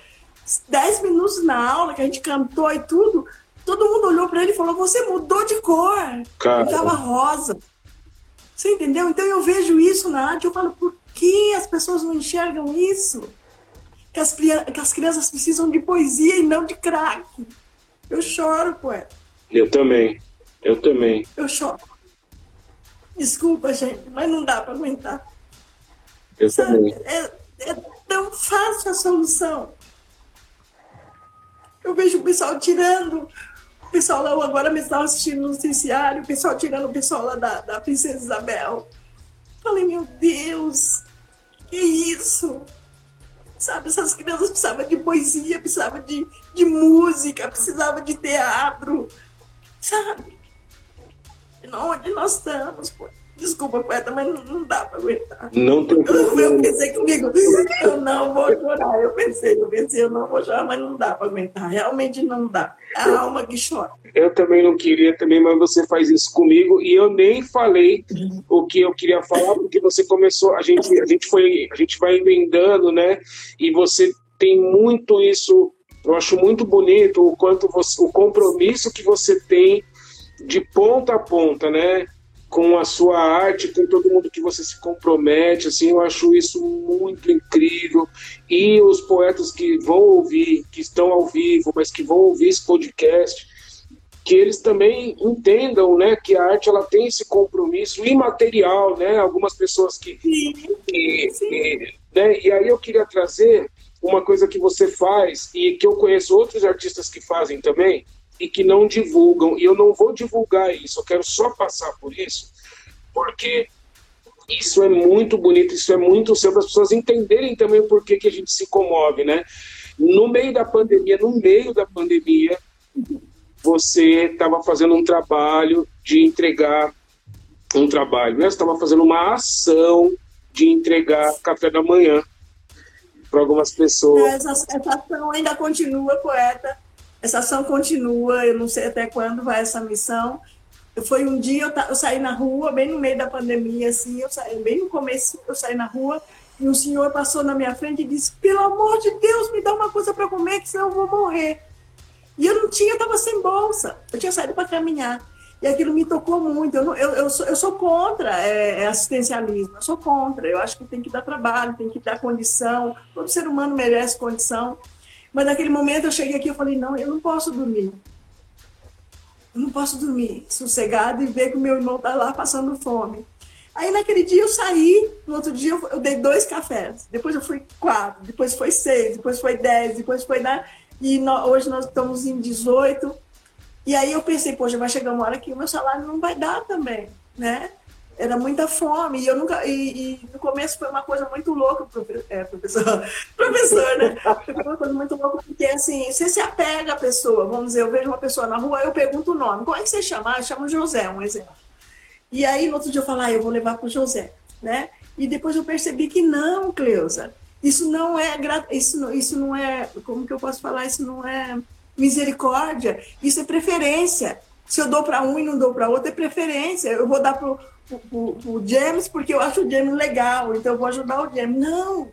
Dez minutos na aula, que a gente cantou e tudo, Todo mundo olhou para ele e falou: Você mudou de cor. Cara. Ele estava rosa. Você entendeu? Então eu vejo isso na arte. Eu falo: Por que as pessoas não enxergam isso? Que as, que as crianças precisam de poesia e não de crack. Eu choro, poeta. Eu também. Eu também. Eu choro. Desculpa, gente, mas não dá para aguentar. Eu Sabe? também. É, é tão fácil a solução. Eu vejo o pessoal tirando pessoal lá, agora mesmo estava assistindo o noticiário, o pessoal tirando o pessoal lá da, da Princesa Isabel. Falei, meu Deus, que isso? Sabe, essas crianças precisavam de poesia, precisavam de, de música, precisavam de teatro, sabe? Onde nós estamos, pô. Desculpa, poeta, mas não, não dá para aguentar. Não tem eu, eu pensei comigo, eu não vou chorar. Eu pensei, eu pensei, eu não vou chorar, mas não dá para aguentar. Realmente não dá. É a alma que chora. Eu também não queria também, mas você faz isso comigo e eu nem falei o que eu queria falar porque você começou, a gente, a gente foi, a gente vai emendando, né? E você tem muito isso. Eu acho muito bonito o quanto você, o compromisso que você tem de ponta a ponta, né? Com a sua arte, com todo mundo que você se compromete, assim, eu acho isso muito incrível. E os poetas que vão ouvir, que estão ao vivo, mas que vão ouvir esse podcast, que eles também entendam, né, que a arte ela tem esse compromisso imaterial, né? Algumas pessoas que, que, que né? E aí eu queria trazer uma coisa que você faz e que eu conheço outros artistas que fazem também, e que não divulgam. E eu não vou divulgar isso, eu quero só passar por isso, porque isso é muito bonito, isso é muito seu para as pessoas entenderem também porquê que a gente se comove, né? No meio da pandemia, no meio da pandemia, você estava fazendo um trabalho de entregar um trabalho, né? Você estava fazendo uma ação de entregar café da manhã para algumas pessoas. Essa, essa ação ainda continua, poeta essa ação continua, eu não sei até quando vai essa missão. Foi um dia, eu, eu saí na rua, bem no meio da pandemia, assim, eu saí, bem no começo, eu saí na rua, e um senhor passou na minha frente e disse, pelo amor de Deus, me dá uma coisa para comer, que senão eu vou morrer. E eu não tinha, eu estava sem bolsa, eu tinha saído para caminhar. E aquilo me tocou muito. Eu, eu, eu, sou, eu sou contra é, é, assistencialismo, eu sou contra. Eu acho que tem que dar trabalho, tem que dar condição. Todo ser humano merece condição. Mas naquele momento eu cheguei aqui e falei, não, eu não posso dormir. Eu não posso dormir sossegado e ver que o meu irmão está lá passando fome. Aí naquele dia eu saí, no outro dia eu, eu dei dois cafés, depois eu fui quatro, depois foi seis, depois foi dez, depois foi né? e no, hoje nós estamos em 18. E aí eu pensei, poxa, vai chegar uma hora que o meu salário não vai dar também, né? Era muita fome. E eu nunca. E, e, no começo foi uma coisa muito louca, profe, é, professor, professor, né? Foi uma coisa muito louca, porque assim, você se apega à pessoa. Vamos dizer, eu vejo uma pessoa na rua, eu pergunto o nome. Como é que você chama? Ah, eu chamo José, um exemplo. E aí, no outro dia, eu falo, ah, eu vou levar para o José, né? E depois eu percebi que não, Cleusa. Isso não é isso, isso não é, como que eu posso falar? Isso não é misericórdia, isso é preferência. Se eu dou para um e não dou para outro, é preferência. Eu vou dar para o James porque eu acho o James legal, então eu vou ajudar o James. Não,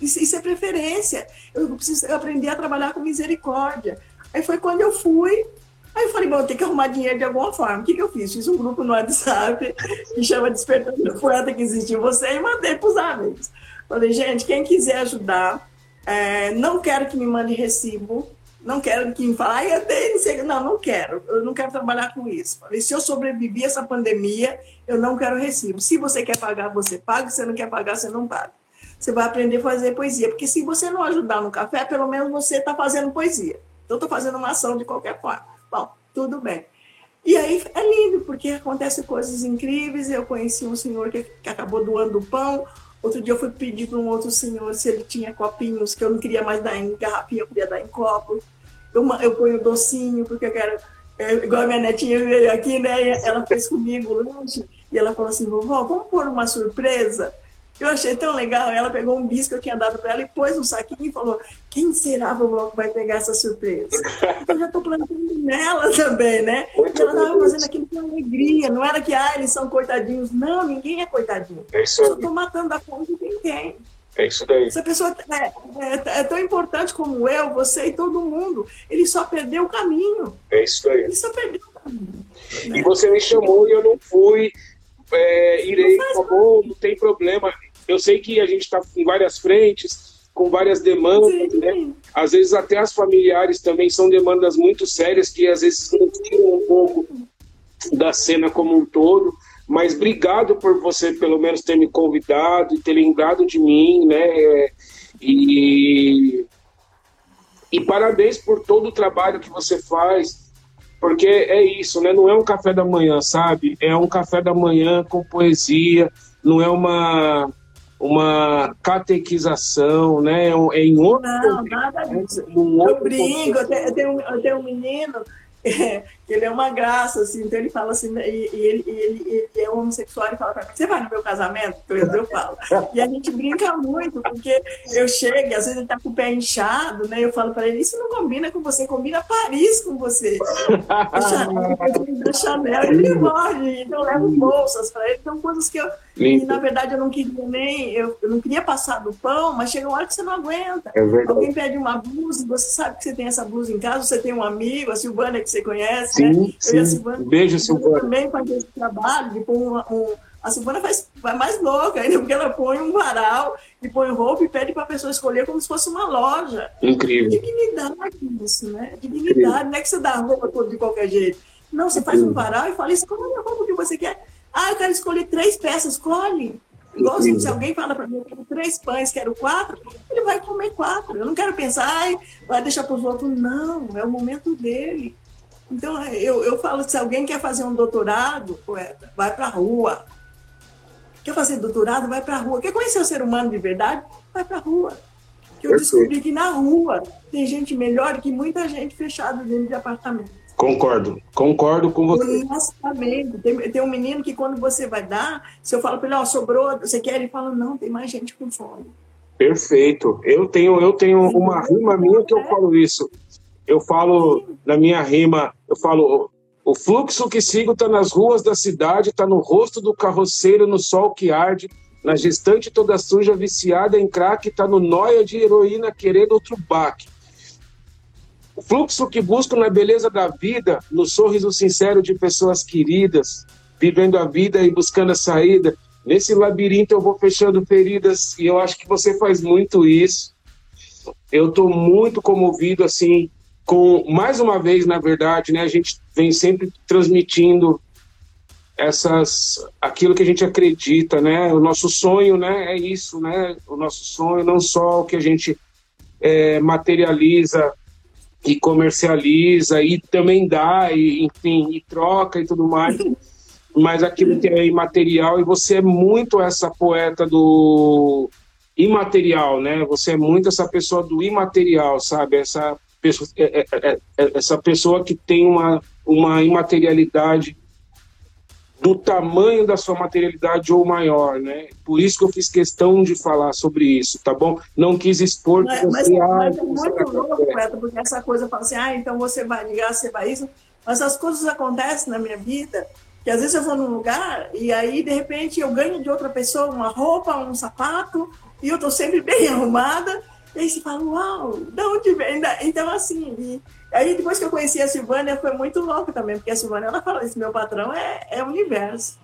isso, isso é preferência. Eu preciso aprender a trabalhar com misericórdia. Aí foi quando eu fui, Aí eu falei, bom, tem que arrumar dinheiro de alguma forma. O que, que eu fiz? Fiz um grupo no WhatsApp que chama Despertando do Poeta que existe em você e mandei para os amigos. Falei, gente, quem quiser ajudar, é, não quero que me mande recibo, não quero que me fale, ah, eu tenho, não, não quero, eu não quero trabalhar com isso. Falei, se eu sobreviver essa pandemia, eu não quero recibo. Se você quer pagar, você paga, se você não quer pagar, você não paga. Você vai aprender a fazer poesia, porque se você não ajudar no café, pelo menos você está fazendo poesia. Então, estou fazendo uma ação de qualquer forma. Bom, tudo bem. E aí é lindo, porque acontecem coisas incríveis. Eu conheci um senhor que, que acabou doando pão. Outro dia eu fui pedir para um outro senhor se ele tinha copinhos, que eu não queria mais dar em garrafinha, eu queria dar em copo eu, eu ponho docinho, porque eu quero. É, igual a minha netinha veio aqui, né? Ela fez comigo o lanche, e ela falou assim: vovó, vamos pôr uma surpresa? Eu achei tão legal. Ela pegou um bisco que eu tinha dado para ela e pôs no saquinho e falou: Quem será, vovó, que vai pegar essa surpresa? Eu já estou plantando nela também, né? E ela estava fazendo aquilo com alegria. Não era que, ah, eles são coitadinhos. Não, ninguém é coitadinho. É eu estou matando a fome de quem tem. É isso daí. Essa pessoa é, é, é, tão importante como eu, você e todo mundo. Ele só perdeu o caminho. É isso daí. Ele só perdeu o caminho. Né? E você me chamou e eu não fui. É, irei, tá bom, não tem problema. Eu sei que a gente está em várias frentes, com várias demandas, né? Às vezes até as familiares também são demandas muito sérias que às vezes não tiram um pouco da cena como um todo mas obrigado por você pelo menos ter me convidado e ter lembrado de mim, né? E, e parabéns por todo o trabalho que você faz porque é isso, né? Não é um café da manhã, sabe? É um café da manhã com poesia, não é uma uma catequização, né? É em outro Não, nada disso. Um eu brinco, eu tenho, eu tenho um menino é, ele é uma graça, assim, então ele fala assim, e, e ele, ele, ele, é homossexual e fala pra mim, você vai no meu casamento? Eu, eu falo. E a gente brinca muito, porque eu chego, e às vezes ele tá com o pé inchado, né? Eu falo para ele, isso não combina com você, combina Paris com você. da Chanel, ele morre, então eu levo bolsas para ele, então coisas que eu, e, na verdade eu não queria nem, eu, eu, não queria passar do pão, mas chega uma hora que você não aguenta. É Alguém pede uma blusa, você sabe que você tem essa blusa em casa, você tem um amigo, a Silvana que você conhece, sim, né? Sim. Eu Silvana, Beijo, Silvana. também faz esse trabalho de pôr um, um, a Silvana faz, vai mais louca ainda, porque ela põe um varal e põe roupa e pede para a pessoa escolher como se fosse uma loja. Incrível. Dignidade isso, né? Dignidade, Incrível. não é que você dá a roupa toda de qualquer jeito. Não, você faz um varal e fala, escolhe a roupa que você quer. Ah, eu quero escolher três peças, escolhe. Igualzinho, se alguém fala para mim, eu quero três pães, quero quatro, ele vai comer quatro. Eu não quero pensar, ai, vai deixar para os outros. Não, é o momento dele. Então, eu, eu falo, se alguém quer fazer um doutorado, poeta, vai para a rua. Quer fazer doutorado, vai para a rua. Quer conhecer o ser humano de verdade? Vai para a rua. Que eu descobri que na rua tem gente melhor que muita gente fechada dentro de apartamento. Concordo, concordo com você. Exatamente. Tem, tem um menino que quando você vai dar, se eu falo para ele, ó, oh, sobrou, você quer? Ele fala, não, tem mais gente com fome. Perfeito. Eu tenho, eu tenho uma rima minha que eu falo isso eu falo na minha rima, eu falo o fluxo que sigo está nas ruas da cidade, está no rosto do carroceiro, no sol que arde, na gestante toda suja, viciada em crack, está no noia de heroína querendo outro baque. Fluxo que busco na beleza da vida, no sorriso sincero de pessoas queridas, vivendo a vida e buscando a saída. Nesse labirinto eu vou fechando feridas e eu acho que você faz muito isso. Eu estou muito comovido assim com mais uma vez, na verdade, né, a gente vem sempre transmitindo essas aquilo que a gente acredita, né? O nosso sonho, né, é isso, né? O nosso sonho não só o que a gente é, materializa e comercializa e também dá e enfim e troca e tudo mais, mas aquilo que é imaterial e você é muito essa poeta do imaterial, né? Você é muito essa pessoa do imaterial, sabe? Essa pessoa, é, é, é, essa pessoa que tem uma, uma imaterialidade do tamanho da sua materialidade ou maior, né? Por isso que eu fiz questão de falar sobre isso, tá bom? Não quis expor mas, mas, mas é muito louco, Beto, porque essa coisa fala assim, ah, então você vai ligar, você vai isso, mas as coisas acontecem na minha vida que às vezes eu vou num lugar e aí de repente eu ganho de outra pessoa uma roupa, um sapato e eu tô sempre bem arrumada e aí você fala, uau, de onde vem? Então, assim, e aí depois que eu conheci a Silvânia, foi muito louco também, porque a Silvânia, ela fala isso, meu patrão é, é o universo.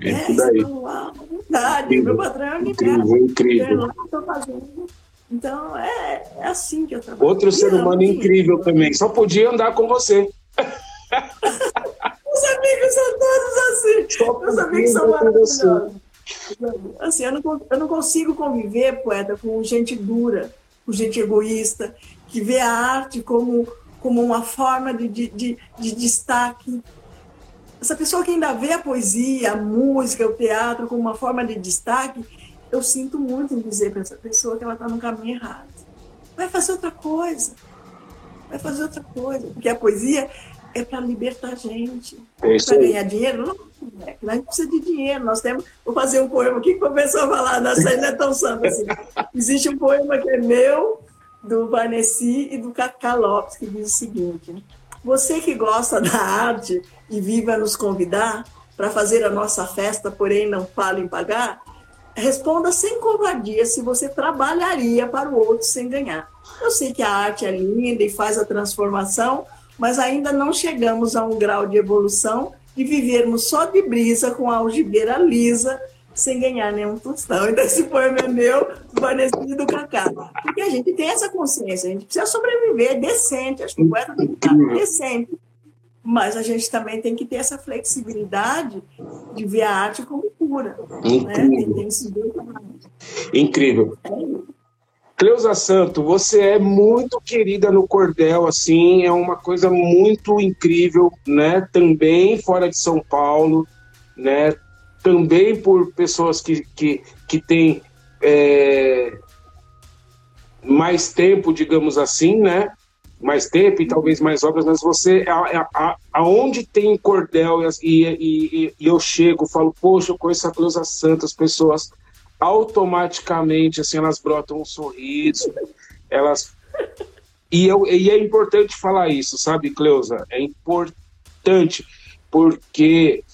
É, é daí. Falo, uau, verdade, incrível, meu patrão é o universo. Incrível, incrível. Fazendo. Então, é, é assim que eu trabalho. Outro ser humano incrível também, só podia andar com você. Os amigos são todos assim. Só Meus amigos são maravilhosos. Assim, eu não, eu não consigo conviver, poeta, com gente dura, com gente egoísta, que vê a arte como, como uma forma de, de, de, de destaque. Essa pessoa que ainda vê a poesia, a música, o teatro como uma forma de destaque, eu sinto muito em dizer para essa pessoa que ela está no caminho errado. Vai fazer outra coisa. Vai fazer outra coisa. Porque a poesia é para libertar a gente. É para ganhar dinheiro? Não, é, gente precisa de dinheiro. Nós temos. Vou fazer um poema aqui que começou a falar, nossa, não é tão santo assim. Existe um poema que é meu, do Vanessa e do Cacá Lopes, que diz o seguinte: Você que gosta da arte e vive a nos convidar para fazer a nossa festa, porém não fala em pagar, responda sem covardia se você trabalharia para o outro sem ganhar. Eu sei que a arte é linda e faz a transformação, mas ainda não chegamos a um grau de evolução de vivermos só de brisa com a algibeira lisa, sem ganhar nenhum tostão. Então, esse poema é meu, do do Cacá. Porque a gente tem essa consciência, a gente precisa sobreviver decente, acho que o poeta tem que estar decente. Mas a gente também tem que ter essa flexibilidade de ver a arte como pura. Né? Incrível. Né? Tem Incrível. É Cleusa Santo, você é muito querida no Cordel, assim, é uma coisa muito incrível, né? Também fora de São Paulo, né? Também por pessoas que, que, que têm é, mais tempo, digamos assim, né? Mais tempo e talvez mais obras, mas você, a, a, aonde tem cordel e, e, e, eu chego, falo, poxa, eu conheço a Cleusa Santo, as pessoas automaticamente assim elas brotam um sorriso, elas e, eu, e é importante falar isso, sabe, Cleusa? É importante porque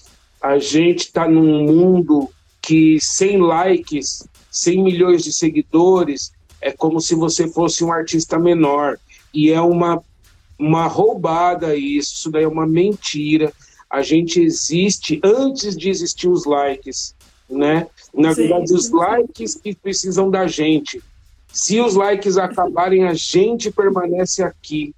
a gente está num mundo que sem likes, 100 milhões de seguidores, é como se você fosse um artista menor. E é uma, uma roubada isso, isso daí é uma mentira. A gente existe antes de existir os likes né? Na Sim. verdade, os likes que precisam da gente. Se os likes acabarem, a gente permanece aqui.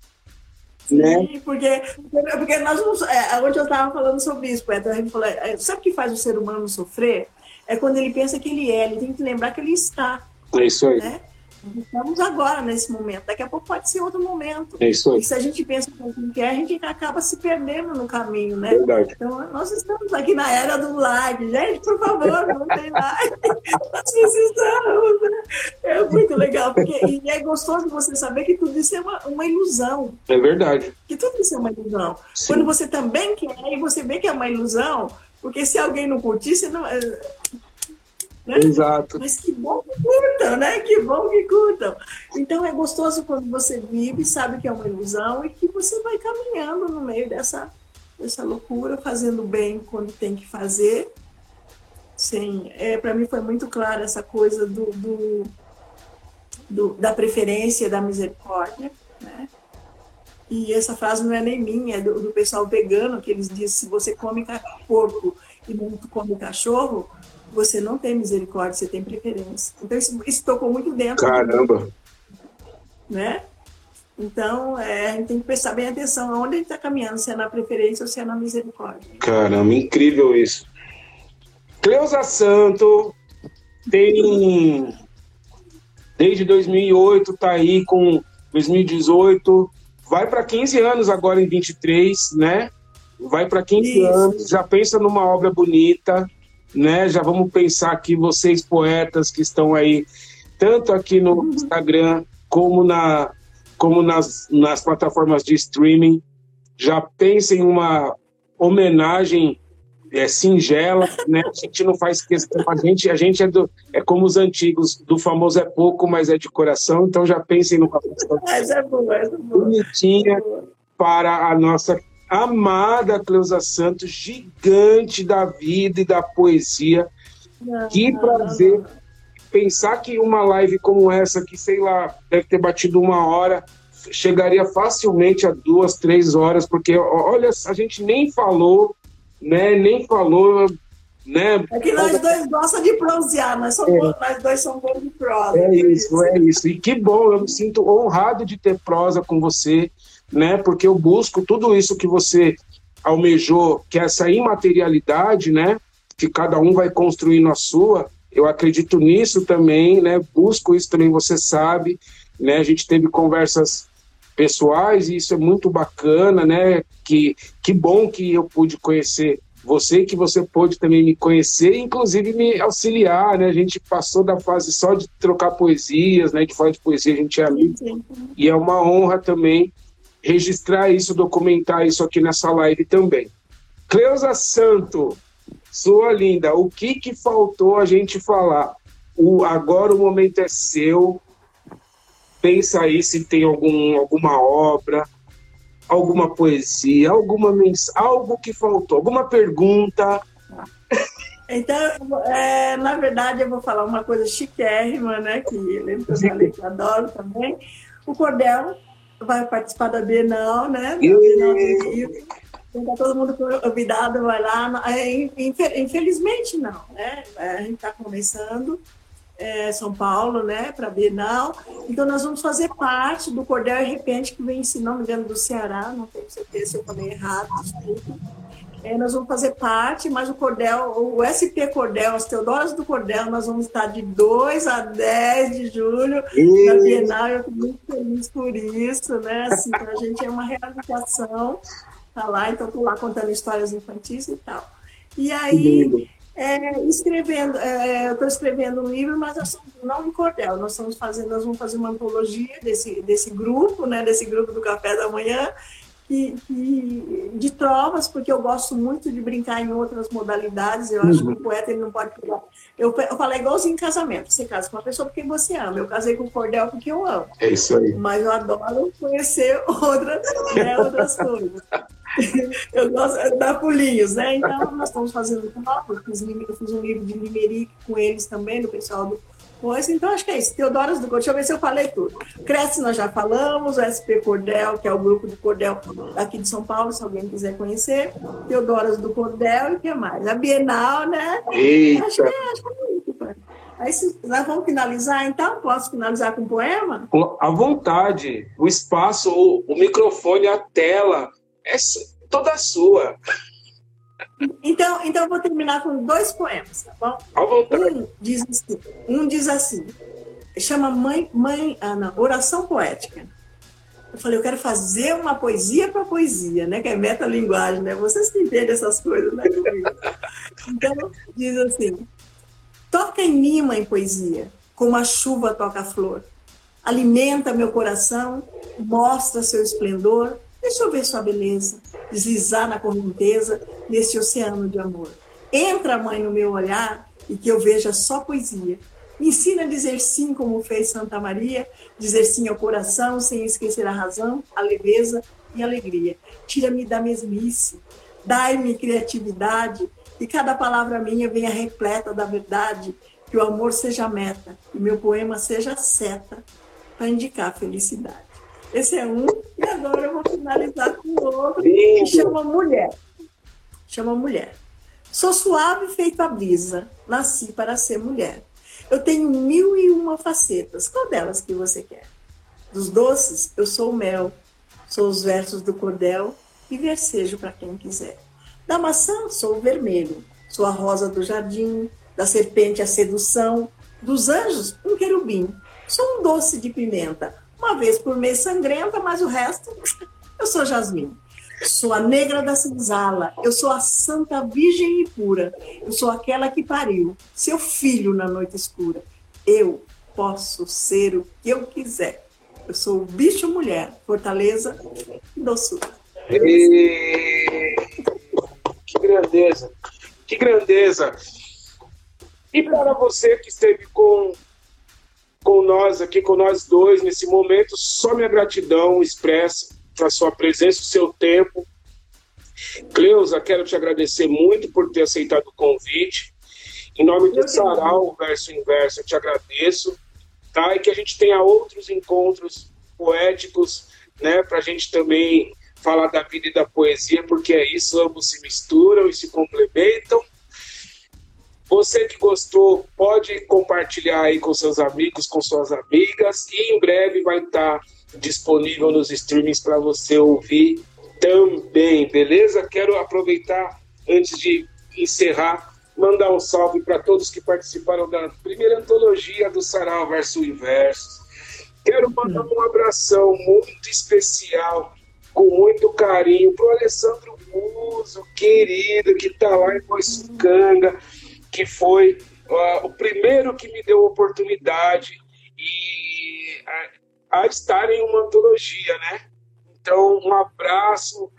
Né? Sim, porque, porque nós não, é, onde eu estava falando sobre isso, Pedro, a gente falou, é, sabe o que faz o ser humano sofrer? É quando ele pensa que ele é, ele tem que lembrar que ele está. É isso aí. Né? Estamos agora nesse momento, daqui a pouco pode ser outro momento. É isso aí. E se a gente pensa que não quer, a gente acaba se perdendo no caminho, né? Verdade. Então, nós estamos aqui na era do like. Gente, por favor, não tem like. nós precisamos. Né? É muito legal, porque e é gostoso você saber que tudo isso é uma, uma ilusão. É verdade. Que tudo isso é uma ilusão. Sim. Quando você também quer e você vê que é uma ilusão, porque se alguém não curtir, você não né? Exato. Mas que bom que curtam, né? Que bom que curtam. Então é gostoso quando você vive, sabe que é uma ilusão e que você vai caminhando no meio dessa, dessa loucura, fazendo bem quando tem que fazer. Sim, é, para mim foi muito claro essa coisa do, do, do, da preferência da misericórdia, né? E essa frase não é nem minha, é do, do pessoal vegano, que eles dizem, se você come porco e não come cachorro, você não tem misericórdia, você tem preferência. Então, isso, isso tocou muito dentro. Caramba! Né? Então, é, a gente tem que prestar bem atenção aonde a gente está caminhando, se é na preferência ou se é na misericórdia. Caramba, incrível isso. Cleusa Santo tem desde 2008, tá aí com 2018, vai para 15 anos agora em 23, né? Vai para 15 isso. anos, já pensa numa obra bonita, né? Já vamos pensar aqui, vocês poetas que estão aí, tanto aqui no Instagram como, na, como nas, nas plataformas de streaming, já pensem uma homenagem é, singela, né? A gente não faz questão, a gente, a gente é, do, é como os antigos, do famoso é pouco, mas é de coração, então já pensem numa questão é boa, é bonitinha para a nossa amada Cleusa Santos, gigante da vida e da poesia. Não, que prazer não, pensar que uma live como essa, que sei lá, deve ter batido uma hora, chegaria facilmente a duas, três horas, porque olha, a gente nem falou, né? Nem falou. Né? É que nós dois gostamos de prosear, nós, somos, é. nós dois somos bons de prosa. É isso, é isso. E que bom, eu me sinto honrado de ter prosa com você né? Porque eu busco tudo isso que você almejou, que é essa imaterialidade, né? Que cada um vai construindo a sua. Eu acredito nisso também, né? Busco isso também, você sabe, né? A gente teve conversas pessoais e isso é muito bacana, né? Que que bom que eu pude conhecer você que você pôde também me conhecer, inclusive me auxiliar, né? A gente passou da fase só de trocar poesias, né? De falar de poesia, a gente é amigo. E é uma honra também registrar isso, documentar isso aqui nessa live também. Cleusa Santo, sua linda, o que, que faltou a gente falar? O, agora o momento é seu. Pensa aí se tem algum, alguma obra, alguma poesia, alguma mens algo que faltou, alguma pergunta. Então, é, na verdade, eu vou falar uma coisa chiquérrima, né? Que eu falei que eu adoro também. O cordel vai participar da Bienal, né? Bienal do Rio. Então, tá todo mundo convidado, vai lá. É, infelizmente, não, né? É, a gente está começando. É, São Paulo, né, para a Bienal. Então, nós vamos fazer parte do Cordel Repente, que vem, se não me engano, do Ceará, não tenho certeza se eu falei errado, desculpa é, nós vamos fazer parte, mas o Cordel, o SP Cordel, as Teodoras do Cordel, nós vamos estar de 2 a 10 de julho e... na Bienal. Eu estou muito feliz por isso, né? Assim, para a gente é uma realização. Tá lá, então estou lá contando histórias infantis e tal. E aí, é, escrevendo, é, eu estou escrevendo um livro, mas nós somos, não em cordel, nós estamos fazendo, nós vamos fazer uma antologia desse, desse grupo, né, desse grupo do Café da Manhã, que, que, de trovas, porque eu gosto muito de brincar em outras modalidades. Eu acho uhum. que o poeta ele não pode pegar. Eu, eu falei igualzinho em casamento: você casa com uma pessoa porque você ama. Eu casei com o cordel porque eu amo. É isso aí. Mas eu adoro conhecer outras, né, outras coisas. eu gosto de dar pulinhos, né? Então, nós estamos fazendo com eu fiz, eu fiz um livro de limerick com eles também, do pessoal do Pois, então acho que é isso. Teodoras do Cordel, deixa eu ver se eu falei tudo. Cresce, nós já falamos, o SP Cordel, que é o grupo de Cordel aqui de São Paulo, se alguém quiser conhecer. Teodoras do Cordel e o que mais? A Bienal, né? Eita. Acho que é, acho que é isso, pai. Aí se, nós vamos finalizar, então? Posso finalizar com um poema? À vontade. O espaço, o, o microfone, a tela, é toda sua. Então, então eu vou terminar com dois poemas, tá bom? Um diz assim, um diz assim chama Mãe, Mãe, ah, não, Oração Poética. Eu falei, eu quero fazer uma poesia para poesia, né? Que é metalinguagem, né? Vocês que entendem essas coisas, né? Então, diz assim: toca em mim, mãe poesia, como a chuva toca a flor. Alimenta meu coração, mostra seu esplendor, Deixa eu ver sua beleza, deslizar na correnteza nesse oceano de amor. Entra, mãe, no meu olhar e que eu veja só poesia. Me ensina a dizer sim como fez Santa Maria, dizer sim ao coração sem esquecer a razão, a leveza e a alegria. Tira-me da mesmice, dai-me criatividade e cada palavra minha venha repleta da verdade, que o amor seja a meta e meu poema seja a seta para indicar a felicidade. Esse é um. E agora eu vou finalizar com outro, que chama Mulher. Chama Mulher. Sou suave feito a brisa, nasci para ser mulher. Eu tenho mil e uma facetas. Qual delas que você quer? Dos doces, eu sou o mel, sou os versos do cordel e versejo para quem quiser. Da maçã, sou o vermelho, sou a rosa do jardim, da serpente a sedução, dos anjos, um querubim. Sou um doce de pimenta, uma vez por mês sangrenta, mas o resto, eu sou Jasmine. Sou a negra da senzala, eu sou a santa virgem e pura, eu sou aquela que pariu seu filho na noite escura. Eu posso ser o que eu quiser. Eu sou o bicho mulher, fortaleza e doçura. E... Que grandeza, que grandeza. E para você que esteve com com nós aqui, com nós dois nesse momento. Só minha gratidão expressa a sua presença, o seu tempo. Cleusa, quero te agradecer muito por ter aceitado o convite. Em nome do Sarau, verso inverso, eu te agradeço. Tá? E que a gente tenha outros encontros poéticos, né, para a gente também falar da vida e da poesia, porque é isso, ambos se misturam e se complementam. Você que gostou, pode compartilhar aí com seus amigos, com suas amigas, e em breve vai estar disponível nos streamings para você ouvir também, beleza? Quero aproveitar, antes de encerrar, mandar um salve para todos que participaram da primeira antologia do Sarau Verso Inverso. Quero mandar um abração muito especial, com muito carinho, para o Alessandro Muso, querido, que está lá em Boiçucanga que foi uh, o primeiro que me deu oportunidade e a, a, estar em uma antologia, né? Então, um abraço,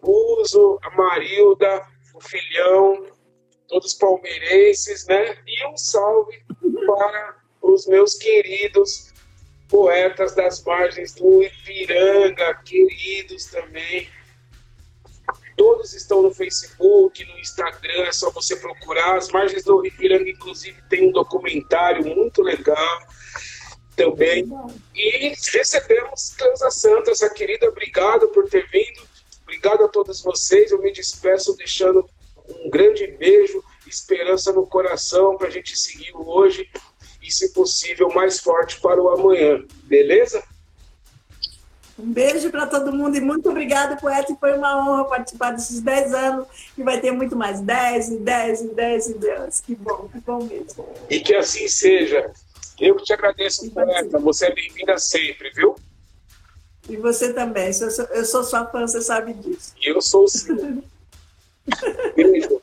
Uso, a Marilda, o filhão, todos palmeirenses, né? E um salve para os meus queridos poetas das margens do Ipiranga, queridos também, Todos estão no Facebook, no Instagram, é só você procurar. As margens do Ipiranga, inclusive, tem um documentário muito legal também. E recebemos Cleusa Santa, essa querida, obrigado por ter vindo. Obrigado a todos vocês. Eu me despeço deixando um grande beijo, esperança no coração para a gente seguir hoje e, se possível, mais forte para o amanhã. Beleza? Um beijo para todo mundo e muito obrigada, poeta. Foi uma honra participar desses 10 anos e vai ter muito mais 10 e 10 e 10 e 10. Que bom, que bom mesmo. E que assim seja. Eu que te agradeço, poeta. Você é bem-vinda sempre, viu? E você também. Eu sou, eu sou sua fã, você sabe disso. E eu sou sim. Beijo.